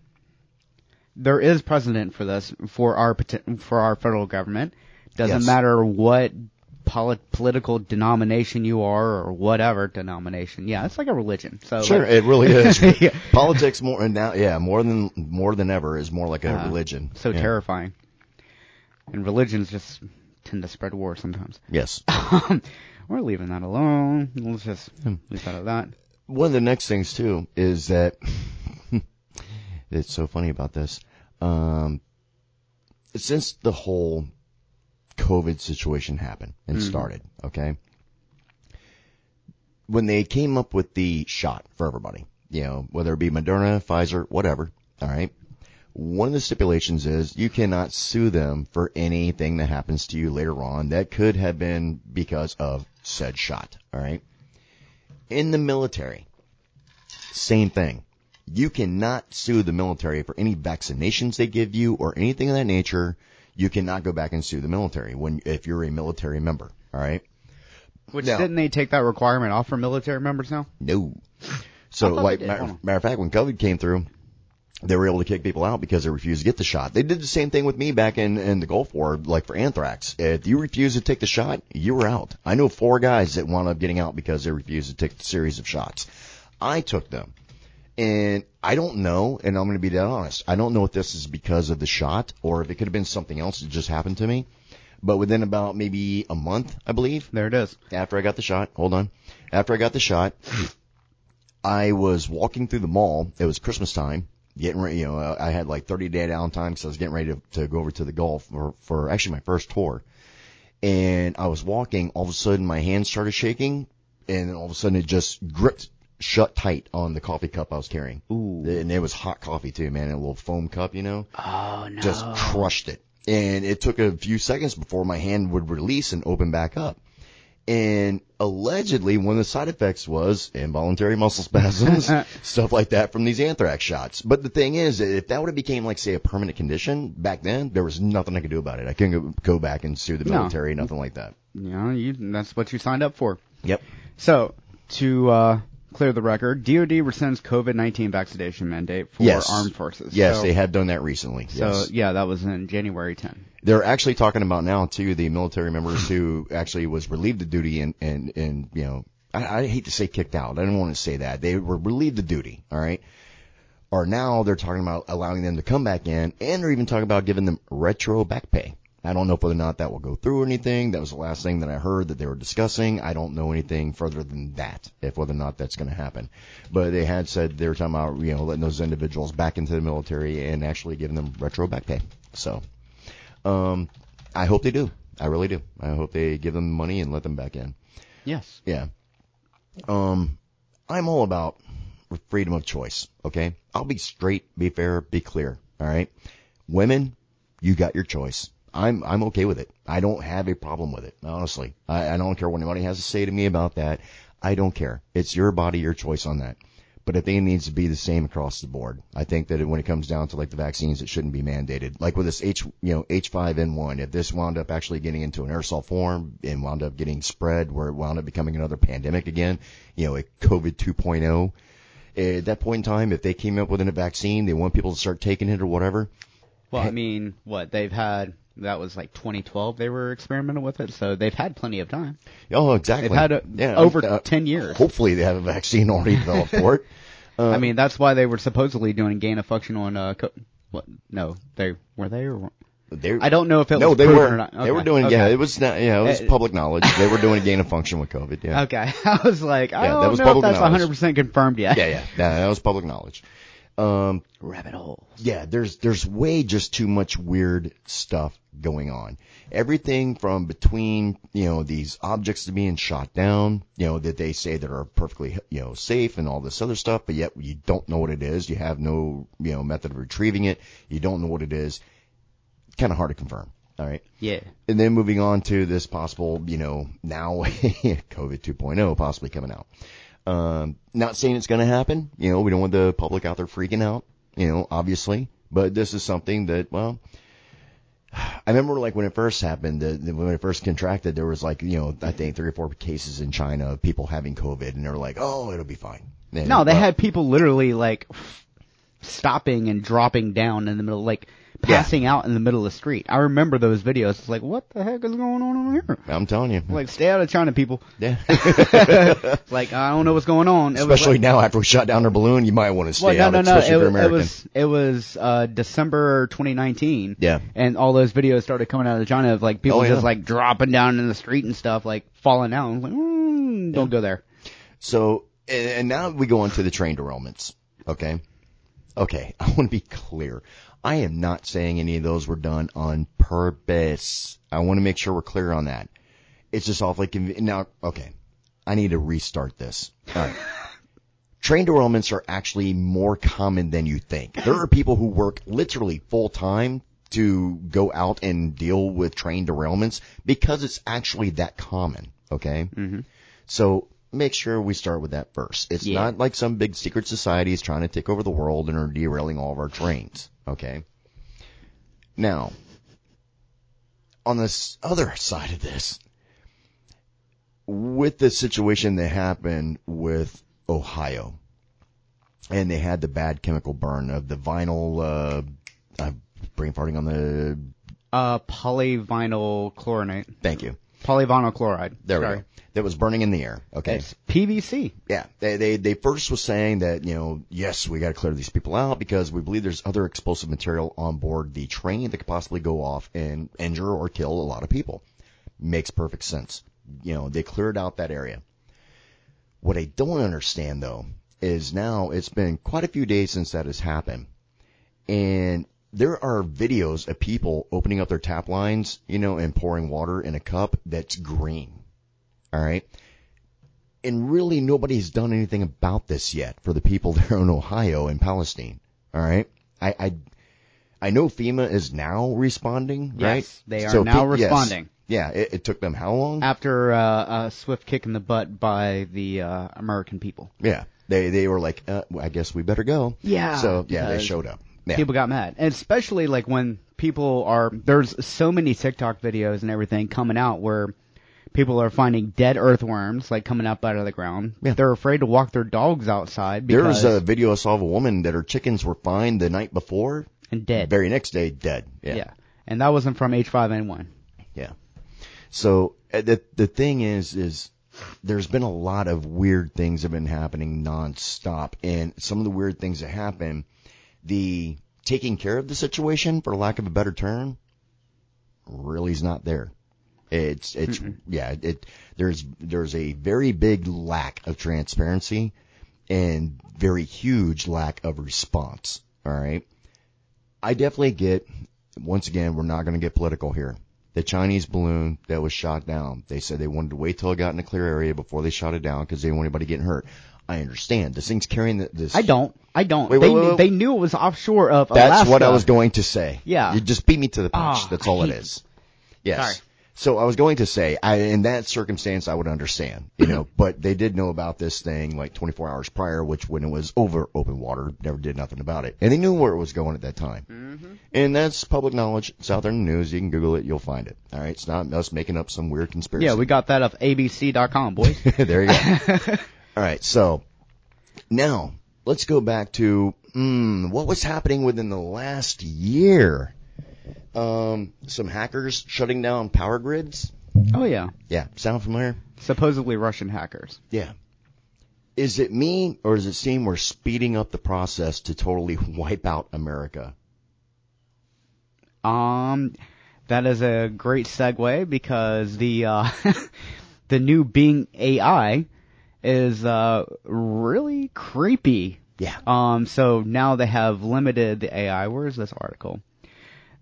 there is precedent for this for our for our federal government. Doesn't Yes. matter what polit- political denomination you are or whatever denomination. Yeah, it's like a religion. So Sure, like, it really is. Yeah. Politics more and now, yeah, more than more than ever is more like a Uh, religion. so Yeah. terrifying. And religions just tend to spread war sometimes. Yes. We're leaving that alone. Let's just Hmm. leave that at that. One of the next things too is that it's so funny about this. Um, since the whole COVID situation happened and Mhm. started, okay, when they came up with the shot for everybody, you know, whether it be Moderna, Pfizer, whatever, all right. One of the stipulations is you cannot sue them for anything that happens to you later on that could have been because of said shot, all right. In the military, same thing. You cannot sue the military for any vaccinations they give you or anything of that nature. You cannot go back and sue the military when if you're a military member. All right. Which Now- didn't they take that requirement off for military members now? No. So like matter, matter of fact, when COVID came through, they were able to kick people out because they refused to get the shot. They did the same thing with me back in, in the Gulf War, like for anthrax. If you refused to take the shot, you were out. I know four guys that wound up getting out because they refused to take the series of shots. I took them. And I don't know, and I'm going to be dead honest. I don't know if this is because of the shot or if it could have been something else that just happened to me. But within about maybe a month, I believe, There it is. after I got the shot, hold on. After I got the shot, I was walking through the mall. It was Christmas time, getting ready. You know, uh, I had like 30 day downtime because I was getting ready to, to go over to the Gulf for, for actually my first tour. And I was walking. All of a sudden, my hands started shaking, and then all of a sudden, it just gripped shut tight on the coffee cup I was carrying. Ooh. And it was hot coffee too, man. A little foam cup, you know Oh no. just crushed it. And it took a few seconds before my hand would release and open back up. And allegedly, one of the side effects was involuntary muscle spasms, stuff like that from these anthrax shots. But the thing is, if that would have became like, say, a permanent condition back then, there was nothing I could do about it. I couldn't go, back and sue the No. military, nothing like that. You know, you, that's what you signed up for. Yep. So, to uh, clear the record, DoD rescinds COVID-19 vaccination mandate for Yes. armed forces. Yes, so, they had done that recently. So yes. yeah, that was in January 10. They're actually talking about now too the military members who actually was relieved of duty and and and you know I, I hate to say kicked out. I don't want to say that they were relieved of duty. All right, or now they're talking about allowing them to come back in, and they're even talking about giving them retro back pay. I don't know whether or not that will go through or anything. That was the last thing that I heard that they were discussing. I don't know anything further than that, if whether or not that's going to happen. But they had said they were talking about, you know, letting those individuals back into the military and actually giving them retro back pay. So, um, I hope they do. I really do. I hope they give them money and let them back in. Yes. Yeah. Um, I'm all about freedom of choice. Okay. I'll be straight, be fair, be clear. All right. Women, you got your choice. I'm, I'm okay with it. I don't have a problem with it. Honestly. I, I don't care what anybody has to say to me about that. I don't care. It's your body, your choice on that. But I think it needs to be the same across the board. I think that when it comes down to like the vaccines, it shouldn't be mandated. Like with this H, you know, H5N1, if this wound up actually getting into an aerosol form and wound up getting spread where it wound up becoming another pandemic again, you know, a COVID 2.0, at that point in time, if they came up with a vaccine, they want people to start taking it or whatever. Well, I mean, what they've had that was like 2012 they were experimenting with it, so they've had plenty of time. Oh, exactly. They've had a, yeah, over uh, 10 years. Hopefully they have a vaccine already developed for it. Uh, I mean, that's why they were supposedly doing gain of function on uh co- what? No, they were they or they're, I don't know if it no, was they were. or not. They were doing. okay. Yeah, it was. Not, yeah, it was Uh, public knowledge. They were doing a gain of function with COVID. Yeah. Okay, I was like, I Yeah, that was know if public that's knowledge. 100 percent confirmed yet. Yeah, yeah. yeah, that was public knowledge. Um, Rabbit hole. yeah, there's there's way just too much weird stuff going on. Everything from between you know these objects to being shot down, you know that they say that are perfectly you know safe and all this other stuff, but yet you don't know what it is. You have no you know method of retrieving it. You don't know what it is. Kind of hard to confirm. All right. Yeah. And then moving on to this possible, you know, now COVID 2.0 possibly coming out. Um, not saying it's going to happen. You know, we don't want the public out there freaking out, you know, obviously, but this is something that, well, I remember like when it first happened, the, the, when it first contracted, there was like, you know, I think three or four cases in China of people having COVID and they were like, oh, it'll be fine. And, No, they well, had people literally like stopping and dropping down in the middle, like passing out in the middle of the street. I remember those videos. It's like, what the heck is going on over here? I'm telling you. Like, stay out of China, people. yeah. Like, I don't know what's going on. It Especially like- now after we shot down their balloon, you might want to stay well, no, out, no, no. especially It, if you're was- it was it was uh, December 2019. Yeah. and all those videos started coming out of China of like people Oh, yeah. just like dropping down in the street and stuff, like falling out. I'm like, mm, don't go there. So, and, now we go on to the train derailments. Okay. Okay. I want to be clear. I am not saying any of those were done on purpose. I want to make sure we're clear on that. It's just awfully conv- now. Okay. I need to restart this. All right. Train derailments are actually more common than you think. There are people who work literally full time to go out and deal with train derailments because it's actually that common. Okay. Mm-hmm. So make sure we start with that first. It's Yeah. not like some big secret society is trying to take over the world and are derailing all of our trains. Okay. Now, on this other side of this, with the situation that happened with Ohio, and they had the bad chemical burn of the vinyl, uh, I'm brain farting on the, Uh, polyvinyl chlorinate, thank you. Polyvinyl chloride. There Sorry. we go. That was burning in the air. Okay. It's PVC. Yeah, they, they they first was saying that you know yes we got to clear these people out because we believe there's other explosive material on board the train that could possibly go off and injure or kill a lot of people. Makes perfect sense. You know they cleared out that area. What I don't understand though is now it's been quite a few days since that has happened, and there are videos of people opening up their tap lines, you know, and pouring water in a cup that's green. All right and really nobody's done anything about this yet for the people there in Ohio and Palestine. All right, I I, I know FEMA is now responding, right? Yes, they are So now pe- yes. responding. Yeah, it, it took them how long? After uh, a swift kick in the butt by the uh, American people. yeah, they they were like, uh, I guess we better go. Yeah, So yeah, they showed up. Yeah. People got mad, and especially like when people are there's so many TikTok videos and everything coming out where people are finding dead earthworms like coming up out of the ground. Yeah. They're afraid to walk their dogs outside there because was a video I saw of a woman that her chickens were fine the night before, and dead. very next day dead. Yeah. yeah, and that wasn't from H5N1. Yeah. So uh, the the thing is is there's been a lot of weird things have been happening nonstop, and some of the weird things that happen, the taking care of the situation, for lack of a better term, really is not there. It's it's yeah it there's there's a very big lack of transparency and very huge lack of response. All right. I definitely get, once again, we're not going to get political here. The Chinese balloon that was shot down, they said they wanted to wait till it got in a clear area before they shot it down because they didn't want anybody getting hurt. I understand. This thing's carrying the, this. I don't. I don't. Wait, they wait, wait, wait. they knew it was offshore of That's Alaska. what I was going to say. Yeah. You just beat me to the punch. Ah, That's all it is. Yes. Sorry. So I was going to say, I, in that circumstance, I would understand, you know, but they did know about this thing like 24 hours prior, which when it was over open water, never did nothing about it. And they knew where it was going at that time. Mm-hmm. And that's public knowledge. It's out there in the news. You can Google it. You'll find it. All right. It's not us making up some weird conspiracy. Yeah, we got that off ABC.com, boys. there you go. All right, so now let's go back to mm, what was happening within the last year. Um, some hackers shutting down power grids. oh yeah, Yeah, sound familiar? supposedly Russian hackers. Yeah. Is it me, or does it seem we're speeding up the process to totally wipe out America? Um, that is a great segue because the uh, the new Bing AI is uh really creepy. Yeah. Um, so now they have limited the AI. Where is this article?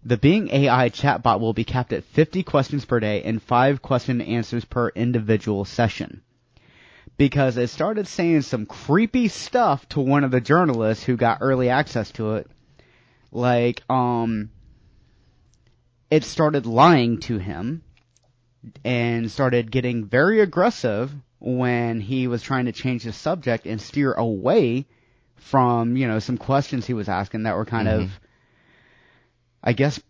The Bing AI chatbot will be capped at 50 questions per day and 5 question answers per individual session. Because it started saying some creepy stuff to one of the journalists who got early access to it. Like, um, it started lying to him and started getting very aggressive when he was trying to change the subject and steer away from, you know, some questions he was asking that were kind of, I guess,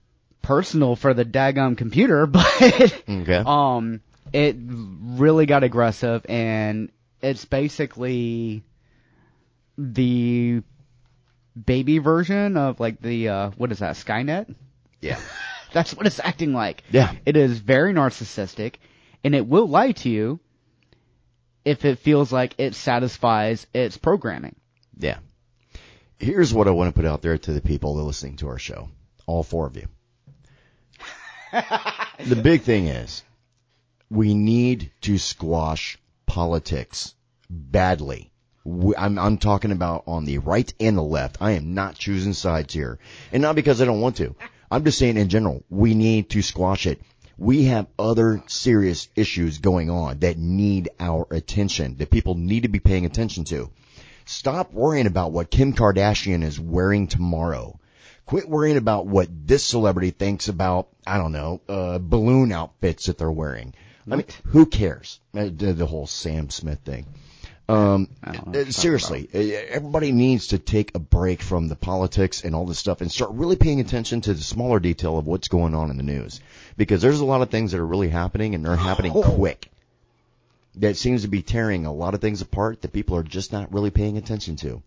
personal for the daggum computer, but, Okay. um, it really got aggressive and it's basically the baby version of like the uh, what is that Skynet? Yeah. That's what it's acting like. Yeah. It is very narcissistic, and it will lie to you if it feels like it satisfies its programming. Yeah. Here's what I want to put out there to the people that are listening to our show. All four of you. the big thing is we need to squash politics badly. I'm, I'm talking about on the right and the left. I am not choosing sides here. And not because I don't want to. I'm just saying in general, we need to squash it. We have other serious issues going on that need our attention, that people need to be paying attention to. Stop worrying about what Kim Kardashian is wearing tomorrow. Quit worrying about what this celebrity thinks about, I don't know, uh, balloon outfits that they're wearing. I mean, who cares? Uh, The, the whole Sam Smith thing. Um, I don't know what uh, you're talking seriously, everybody needs to take a break from the politics and all this stuff and start really paying attention to the smaller detail of what's going on in the news. Because there's a lot of things that are really happening and they're happening quick. That seems to be tearing a lot of things apart that people are just not really paying attention to.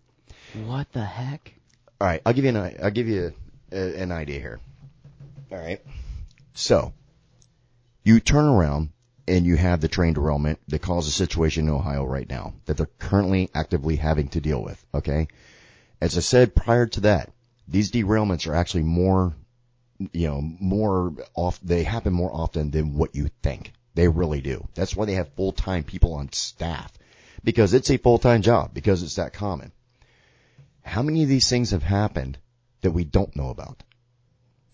What the heck? All right, I'll give you an i- I'll give you a, an idea here. All right. So, you turn around and you have the train derailment that caused a situation in Ohio right now that they're currently actively having to deal with. Okay. As I said prior to that, these derailments are actually more, you know, more off. They happen more often than what you think. They really do. That's why they have full time people on staff because it's a full time job because it's that common how many of these things have happened that we don't know about?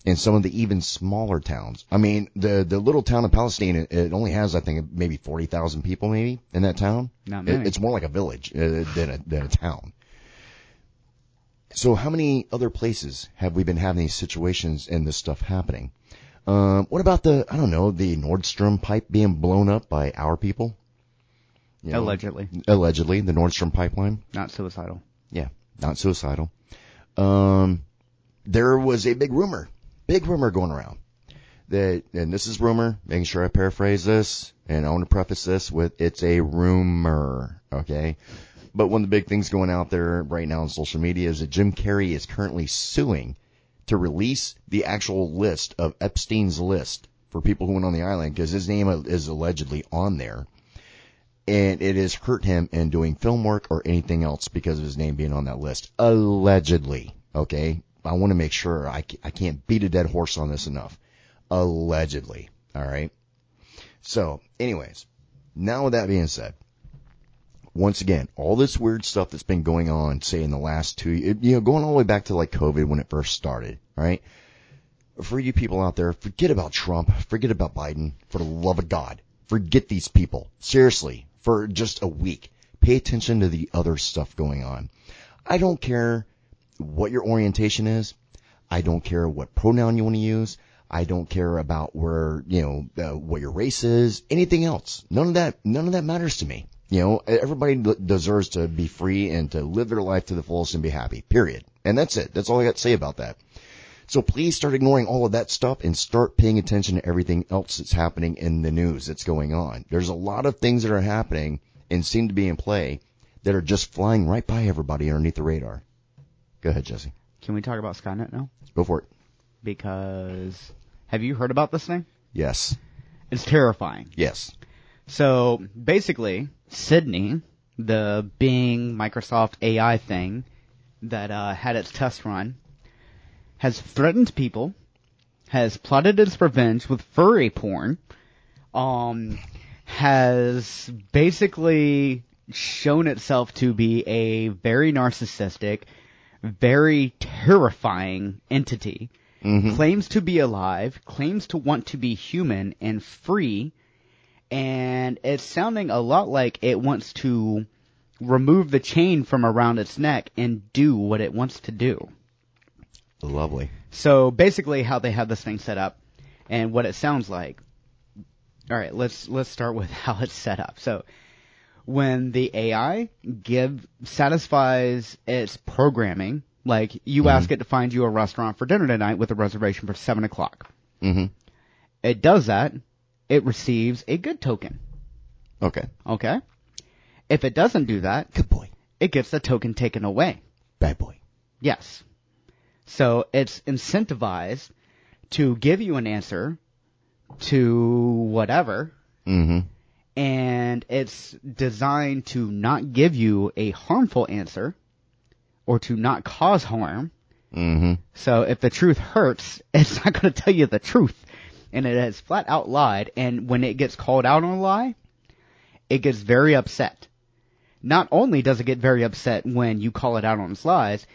In some of the even smaller towns. I mean, the the little town of Palestine, it, it only has, I think, maybe forty thousand people, maybe in that town. Not It- many. it's more like a village uh, than a than a town. So, how many other places have we been having these situations and this stuff happening? Um, what about the I don't know the Nordstrom pipe being blown up by our people? You know, Allegedly, allegedly, the Nordstrom pipeline not suicidal. Yeah, not suicidal. Um, there was a big rumor, big rumor going around that, and this is rumor, making sure I paraphrase this, and I want to preface this with it's a rumor, okay? But one of the big things going out there right now on social media is that Jim Carrey is currently suing to release the actual list of Epstein's list for people who went on the island because his name is allegedly on there and it has hurt him in doing film work or anything else because of his name being on that list. Allegedly. Okay? I want to make sure I, I can't beat a dead horse on this enough. Allegedly. Alright? So, anyways, now with that being said, once again, all this weird stuff that's been going on, say in the last two, you know, going all the way back to like COVID when it first started, right? For you people out there, forget about Trump, forget about Biden, for the love of God. Forget these people. Seriously, for just a week. Pay attention to the other stuff going on. I don't care what your orientation is. I don't care what pronoun you want to use. I don't care about where, you know, uh, what your race is, anything else. None of that, none of that matters to me. You know, everybody deserves to be free and to live their life to the fullest and be happy. Period. And that's it. That's all I got to say about that. So please start ignoring all of that stuff and start paying attention to everything else that's happening in the news that's going on. There's a lot of things that are happening and seem to be in play that are just flying right by everybody underneath the radar. Go ahead, Jesse. Can we talk about Skynet now? Go for it. Because have you heard about this thing? Yes. It's terrifying. Yes. So basically, Sydney, the Bing Microsoft AI thing that uh, had its test run, has threatened people, has plotted its revenge with furry porn, um, has basically shown itself to be a very narcissistic, very terrifying entity. Mm-hmm. Claims to be alive, claims to want to be human and free, and it's sounding a lot like it wants to remove the chain from around its neck and do what it wants to do. Lovely. So basically how they have this thing set up and what it sounds like. All right, let's let's start with how it's set up. So when the AI give satisfies its programming, like you ask it to find you a restaurant for dinner tonight with a reservation for seven o'clock. Mm-hmm. It does that, it receives a good token. Okay. Okay? If it doesn't do that, Good boy. it gets the token taken away. Bad boy. Yes. So it's incentivized to give you an answer to whatever, Mm-hmm. And it's designed to not give you a harmful answer or to not cause harm. Mm-hmm. So if the truth hurts, it's not going to tell you the truth. And it has flat out lied, and when it gets called out on a lie, it gets very upset. Not only does it get very upset when you call it out on its lies,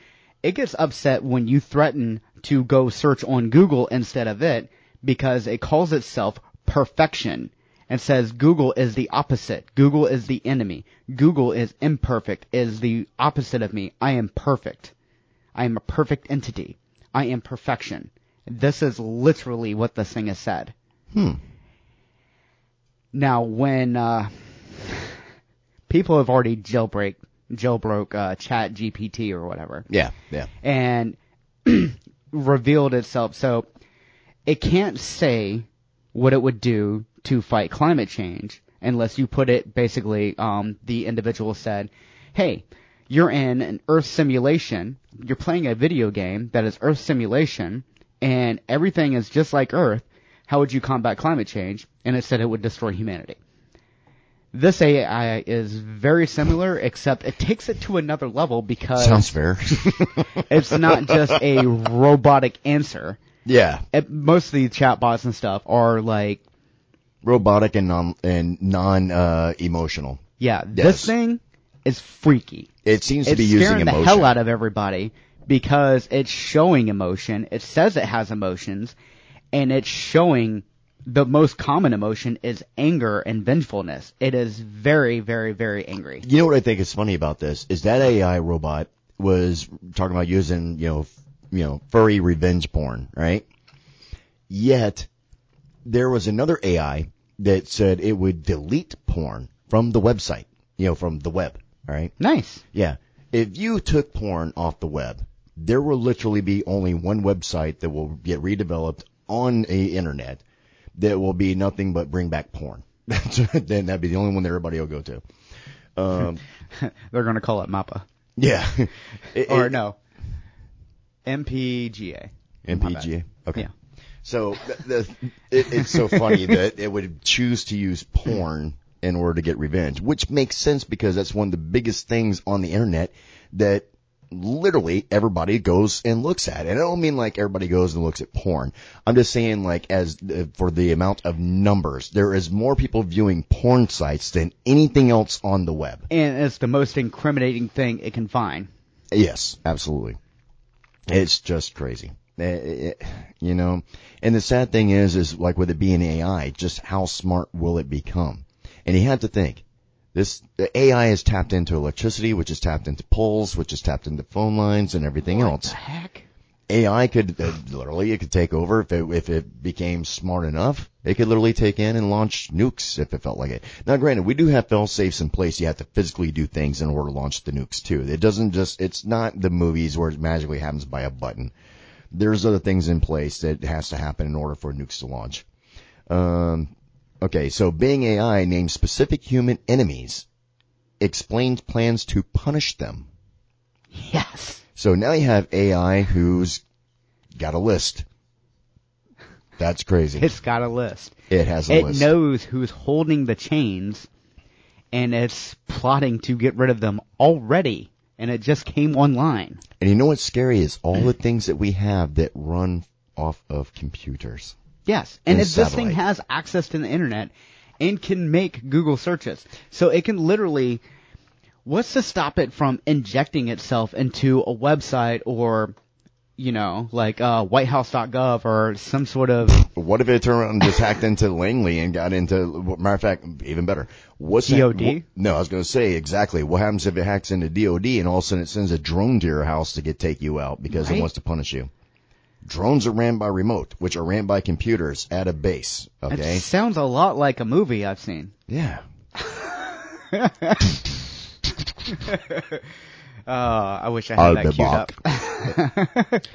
it gets upset when you threaten to go search on Google instead of it because it calls itself perfection and says Google is the opposite. Google is the enemy. Google is imperfect, is the opposite of me. I am perfect. I am a perfect entity. I am perfection. This is literally what this thing has said. Hmm. Now, when uh, people have already jailbreak jailbroke uh, Chat GPT or whatever, Yeah. Yeah. and revealed itself, so it can't say what it would do to fight climate change unless you put it basically. Um, the individual said, "Hey, you're in an Earth simulation. You're playing a video game that is Earth simulation, and everything is just like Earth. How would you combat climate change?" And it said it would destroy humanity. This AI is very similar, except it takes it to another level because Sounds fair. it's not just a robotic answer. yeah. It, most of the chatbots and stuff are like, Robotic and non and non uh, emotional. yeah, Yes. this thing is freaky. It seems to It's be using emotion. the hell out of everybody because it's showing emotion. It says it has emotions, and it's showing the most common emotion is anger and vengefulness. It is very, very, very angry. You know what I think is funny about this is that AI robot was talking about using, you know, f- you know, furry revenge porn, right? Yet there was another AI that said it would delete porn from the website, you know, from the web, all right? Nice. Yeah. If you took porn off the web, there will literally be only one website that will get redeveloped on a internet that will be nothing but bring back porn. then that'd be the only one that everybody will go to. Um, They're going to call it MAPPA. yeah. It- Or it- no. MPGA. MPGA. Okay. Yeah. So the, the, it, it's so funny that it would choose to use porn in order to get revenge, which makes sense because that's one of the biggest things on the internet that literally everybody goes and looks at. And I don't mean like everybody goes and looks at porn. I'm just saying like as uh, for the amount of numbers, there is more people viewing porn sites than anything else on the web. And it's the most incriminating thing it can find. Yes, absolutely. It's just crazy. Eh, eh, eh, you know, and the sad thing is, is like with it being AI, just how smart will it become? And you have to think, this, the AI is tapped into electricity, which is tapped into poles, which is tapped into phone lines and everything else. The heck? AI could, uh, literally, it could take over if it, if it became smart enough. It could literally take in and launch nukes if it felt like it. Now granted, we do have fail safes in place. You have to physically do things in order to launch the nukes too. It doesn't just, it's not the movies where it magically happens by a button. There's other things in place that has to happen in order for nukes to launch. Um, okay, so Bing AI names specific human enemies, explains plans to punish them. Yes. So now you have AI who's got a list. That's crazy. It's got a list. It has a It list. knows who's holding the chains, and it's plotting to get rid of them already. And it just came online. and you know what's scary is all the things that we have that run off of computers. Yes. And And if this thing has access to the internet and can make Google searches, so it can literally, what's to stop it from injecting itself into a website or, you know, like uh, WhiteHouse.gov or some sort of what if it turned around and just hacked into Langley and got into, matter of fact, even better. What's DOD? no, I was going to say exactly. What happens if it hacks into DOD and all of a sudden it sends a drone to your house to get take you out because it wants to punish you? Drones are ran by remote, which are ran by computers at a base. Okay. It sounds a lot like a movie I've seen. Yeah. Uh, I wish I had that queued up.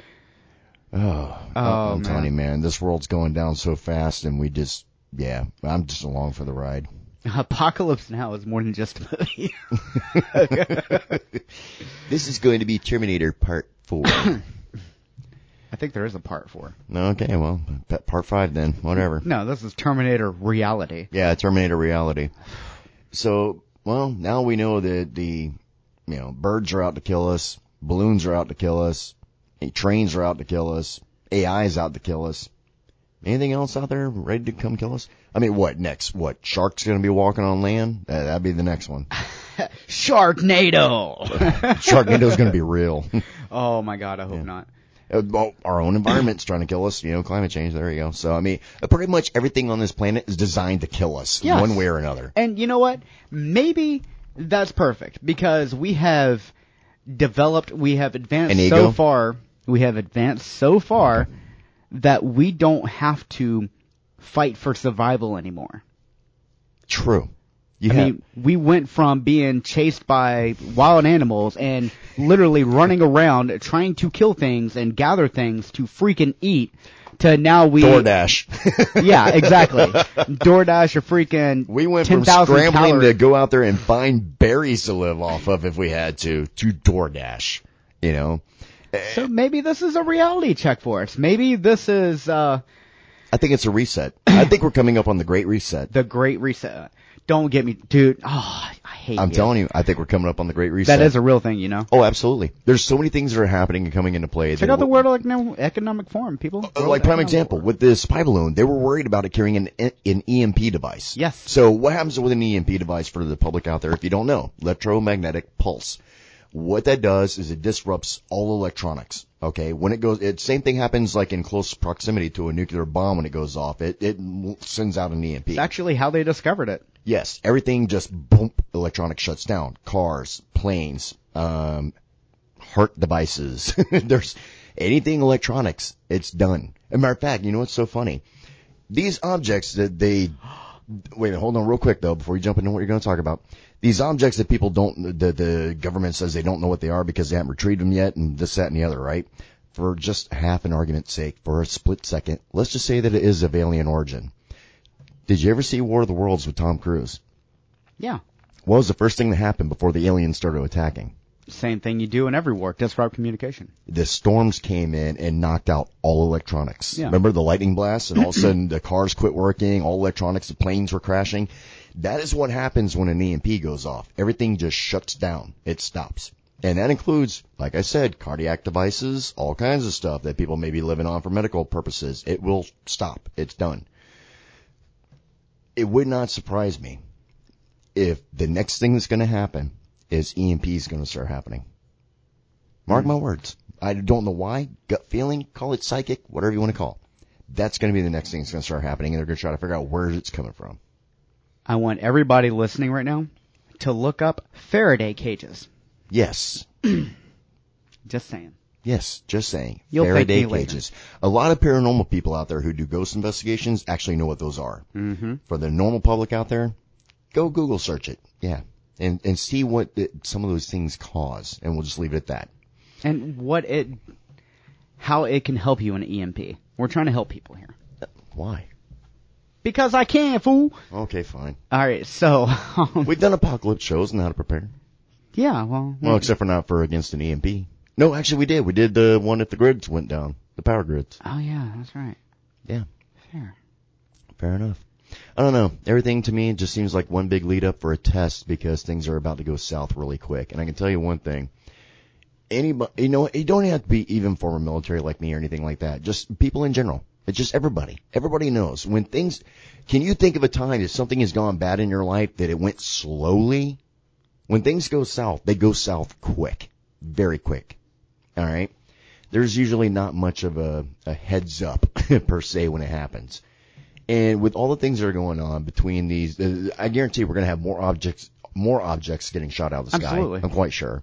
Oh, Oh, I'm telling man. you, man, this world's going down so fast, and we just, yeah, I'm just along for the ride. Apocalypse Now is more than just a movie. This is going to be Terminator Part 4. I think there is a part four. okay, well, Part 5 then, whatever. No, this is Terminator Reality. Yeah, Terminator reality. So, well, now we know that the, you know, birds are out to kill us, balloons are out to kill us, trains are out to kill us, AI is out to kill us. Anything else out there ready to come kill us? I mean, what next? What sharks gonna be walking on land? Uh, that'd be the next one. Sharknado! Sharknado's gonna be real. oh my god, I hope not. Uh, well, our own environment's trying to kill us. You know, climate change. There you go. So I mean, uh, pretty much everything on this planet is designed to kill us Yes. one way or another. And you know what? Maybe that's perfect because we have developed, we have advanced An so far, we have advanced so far that we don't have to fight for survival anymore. True. You I have, mean, we went from being chased by wild animals and literally running around trying to kill things and gather things to freaking eat to now we DoorDash. Yeah, exactly. DoorDash or freaking We went from scrambling to go out there and find berries to live off of if we had to, to DoorDash. You know, So maybe this is a reality check for us. Maybe this is uh I think it's a reset. I think we're coming up on the great reset. the Great Reset. Don't get me, dude. Oh, I hate. I'm you. telling you, I think we're coming up on the great reset. that is a real thing. You know. oh, absolutely. There's so many things that are happening and coming into play. Check out the w- World Economic, Economic Forum, people. Uh, like prime example Forum. with the spy balloon, they were worried about it carrying an an EMP device. Yes. So what happens with an EMP device for the public out there? If you don't know, electromagnetic pulse. What that does is it disrupts all electronics. Okay, when it goes, it same thing happens like in close proximity to a nuclear bomb when it goes off. It it sends out an EMP. It's actually how they discovered it. Yes, everything just boom, electronic shuts down. Cars, planes, um, heart devices. There's anything electronics, it's done. As a matter of fact, you know what's so funny? These objects that they, wait, hold on real quick though, before you jump into what you're going to talk about. These objects that people don't, the, the government says they don't know what they are because they haven't retrieved them yet and this, that, and the other, right? For just half an argument's sake, for a split second, let's just say that it is of alien origin. Did you ever see War of the Worlds with Tom Cruise? Yeah. What was the first thing that happened before the aliens started attacking? Same thing you do in every war. Disrupt communication. The storms came in and knocked out all electronics. Yeah. Remember the lightning blasts and all of a sudden the cars quit working, all electronics, the planes were crashing. That is what happens when an EMP goes off. Everything just shuts down. It stops. And that includes, like I said, cardiac devices, all kinds of stuff that people may be living on for medical purposes. It will stop. It's done. It would not surprise me if the next thing that's going to happen is EMP is going to start happening. Mark my words. I don't know why. Gut feeling, call it psychic, whatever you want to call. it. That's going to be the next thing that's going to start happening, and they're going to try to figure out where it's coming from. I want everybody listening right now to look up Faraday cages. Yes, Just saying. Yes, just saying. You'll Faraday cages. A lot of paranormal people out there who do ghost investigations actually know what those are. Mm-hmm. For the normal public out there, go Google search it. Yeah. And, and see what it, some of those things cause, and we'll just leave it at that. And what it, how it can help you in an EMP. We're trying to help people here. Why? Because I can, fool. Okay, fine. All right, so um, We've done apocalypse shows and how to prepare. yeah, well, Well, except for not for against an EMP. No, actually we did. We did the one if the grids went down. The power grids. oh yeah, that's right. Yeah. Fair. Fair enough. I don't know. Everything to me just seems like one big lead up for a test because things are about to go south really quick. And I can tell you one thing. Anybody, you know, you don't have to be even former military like me or anything like that. Just people in general. It's just everybody. Everybody knows when things, can you think of a time that something has gone bad in your life that it went slowly? When things go south, they go south quick. Very quick. Alright? There's usually not much of a, a heads up per se when it happens. And with all the things that are going on between these, uh, I guarantee we're going to have more objects, more objects getting shot out of the sky. Absolutely. I'm quite sure.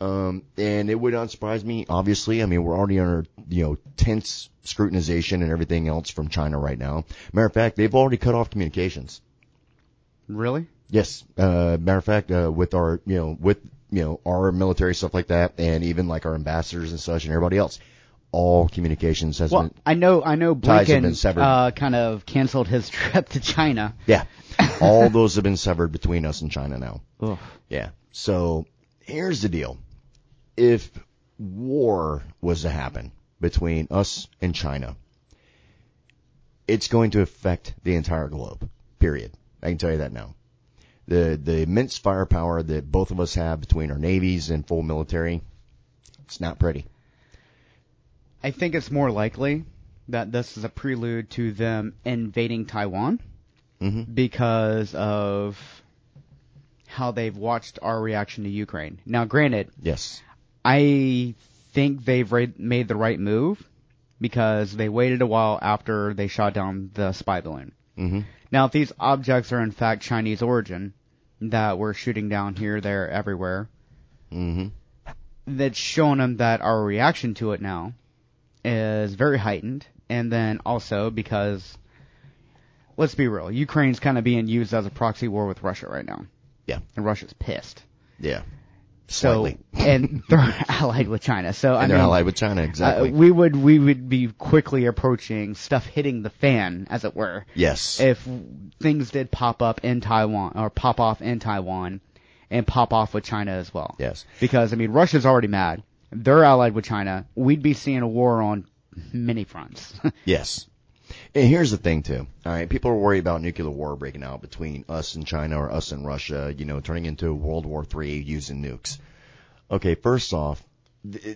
Um, and it would not surprise me, obviously. I mean, we're already under, you know, tense scrutinization and everything else from China right now. Matter of fact, they've already cut off communications. Really? Yes. Uh, matter of fact, uh, with our, you know, with, you know, our military stuff like that and even like our ambassadors and such and everybody else, all communications has Well, been. I know, I know Ties have been Blinken severed. uh, kind of canceled his trip to China. Yeah, all those have been severed between us and China now. Ugh. Yeah. So here's the deal: if war was to happen between us and China, it's going to affect the entire globe. Period. I can tell you that now. The the immense firepower that both of us have between our navies and full military, it's not pretty. I think it's more likely that this is a prelude to them invading Taiwan hmm because of how they've watched our reaction to Ukraine. Now, granted, Yes. I think they've made the right move because they waited a while after they shot down the spy balloon. hmm Now, if these objects are in fact Chinese origin that we're shooting down here, there, everywhere, hmm that's showing them that our reaction to it now is very heightened. And then also because, let's be real, Ukraine's kind of being used as a proxy war with Russia right now. Yeah. And Russia's pissed. Yeah. So, and they're allied with China. So, I and they're mean, allied with China. Exactly. uh, we would, we would be quickly approaching stuff hitting the fan, as it were. yes. if things did pop up in Taiwan or pop off in Taiwan and pop off with China as well. yes. Because I mean Russia's already mad. They're allied with China. We'd be seeing a war on many fronts. Yes. And here's the thing too. All right, people are worried about nuclear war breaking out between us and China or us and Russia, you know, turning into World War Three using nukes. Okay, first off,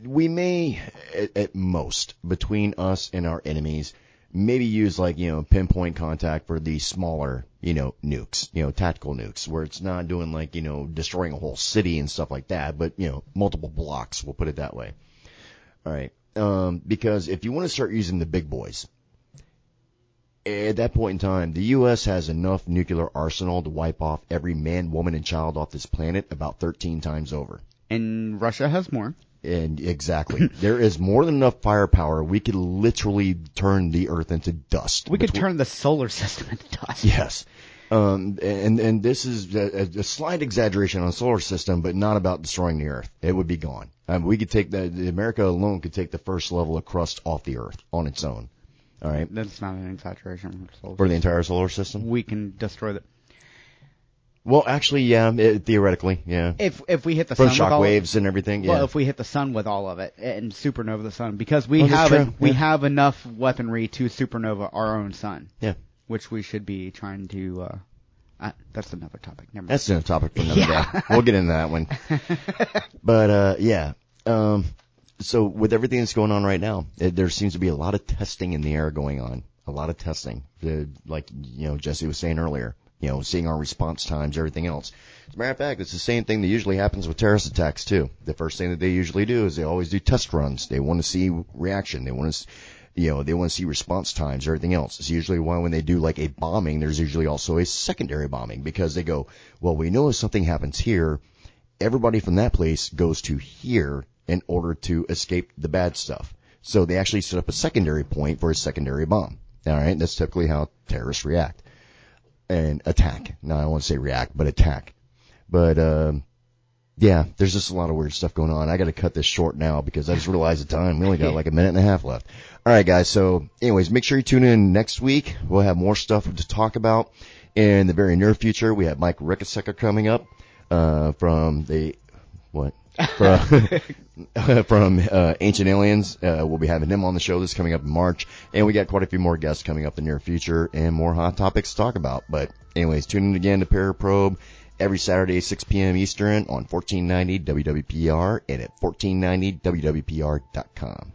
we may at, at most between us and our enemies maybe use like, you know, pinpoint contact for the smaller, you know, nukes, you know, tactical nukes where it's not doing like, you know, destroying a whole city and stuff like that, but, you know, multiple blocks, we'll put it that way. All right. Um, because if you want to start using the big boys, at that point in time, the U.S. has enough nuclear arsenal to wipe off every man, woman, and child off this planet about 13 times over. and Russia has more. And exactly, there is more than enough firepower. We could literally turn the Earth into dust. We could turn the solar system into dust. Yes. Um, and, and this is a, a slight exaggeration on the solar system, but not about destroying the Earth. It would be gone. Um, we could take the, the America alone could take the first level of crust off the Earth on its own. All right. That's not an exaggeration. For the entire solar system? we can destroy the. Well, actually, yeah, it, theoretically, yeah. If if we hit the For sun the with shock all, waves and everything, yeah. Well, if we hit the sun with all of it and supernova the sun, because we Oh, have we yeah. have enough weaponry to supernova our own sun. Yeah. Which we should be trying to. Uh, uh, that's another topic. Never mind. That's a topic for another Yeah. day. We'll get into that one. but uh yeah. Um so with everything that's going on right now, it, there seems to be a lot of testing in the air going on. A lot of testing. The, like you know Jesse was saying earlier, you know, seeing our response times, everything else. As a matter of fact, it's the same thing that usually happens with terrorist attacks too. The first thing that they usually do is they always do test runs. They want to see reaction. They want to you know, they want to see response times, everything else. It's usually why when they do like a bombing, there's usually also a secondary bombing because they go, well, we know if something happens here, everybody from that place goes to here in order to escape the bad stuff. So they actually set up a secondary point for a secondary bomb. All right, that's typically how terrorists react and attack. Now I to say react, but attack. But um, yeah, there's just a lot of weird stuff going on. I got to cut this short now because I just realized the time. We only got like a minute and a half left. All right, guys. So, anyways, make sure you tune in next week. We'll have more stuff to talk about in the very near future. We have Mike Ricksecker coming up uh, from the what from from uh, Ancient Aliens. Uh, we'll be having him on the show. This coming up in March, and we got quite a few more guests coming up in the near future and more hot topics to talk about. But, anyways, tune in again to Paraprobe every Saturday, 6 p.m. Eastern on 1490 WWPR and at 1490WWPR.com.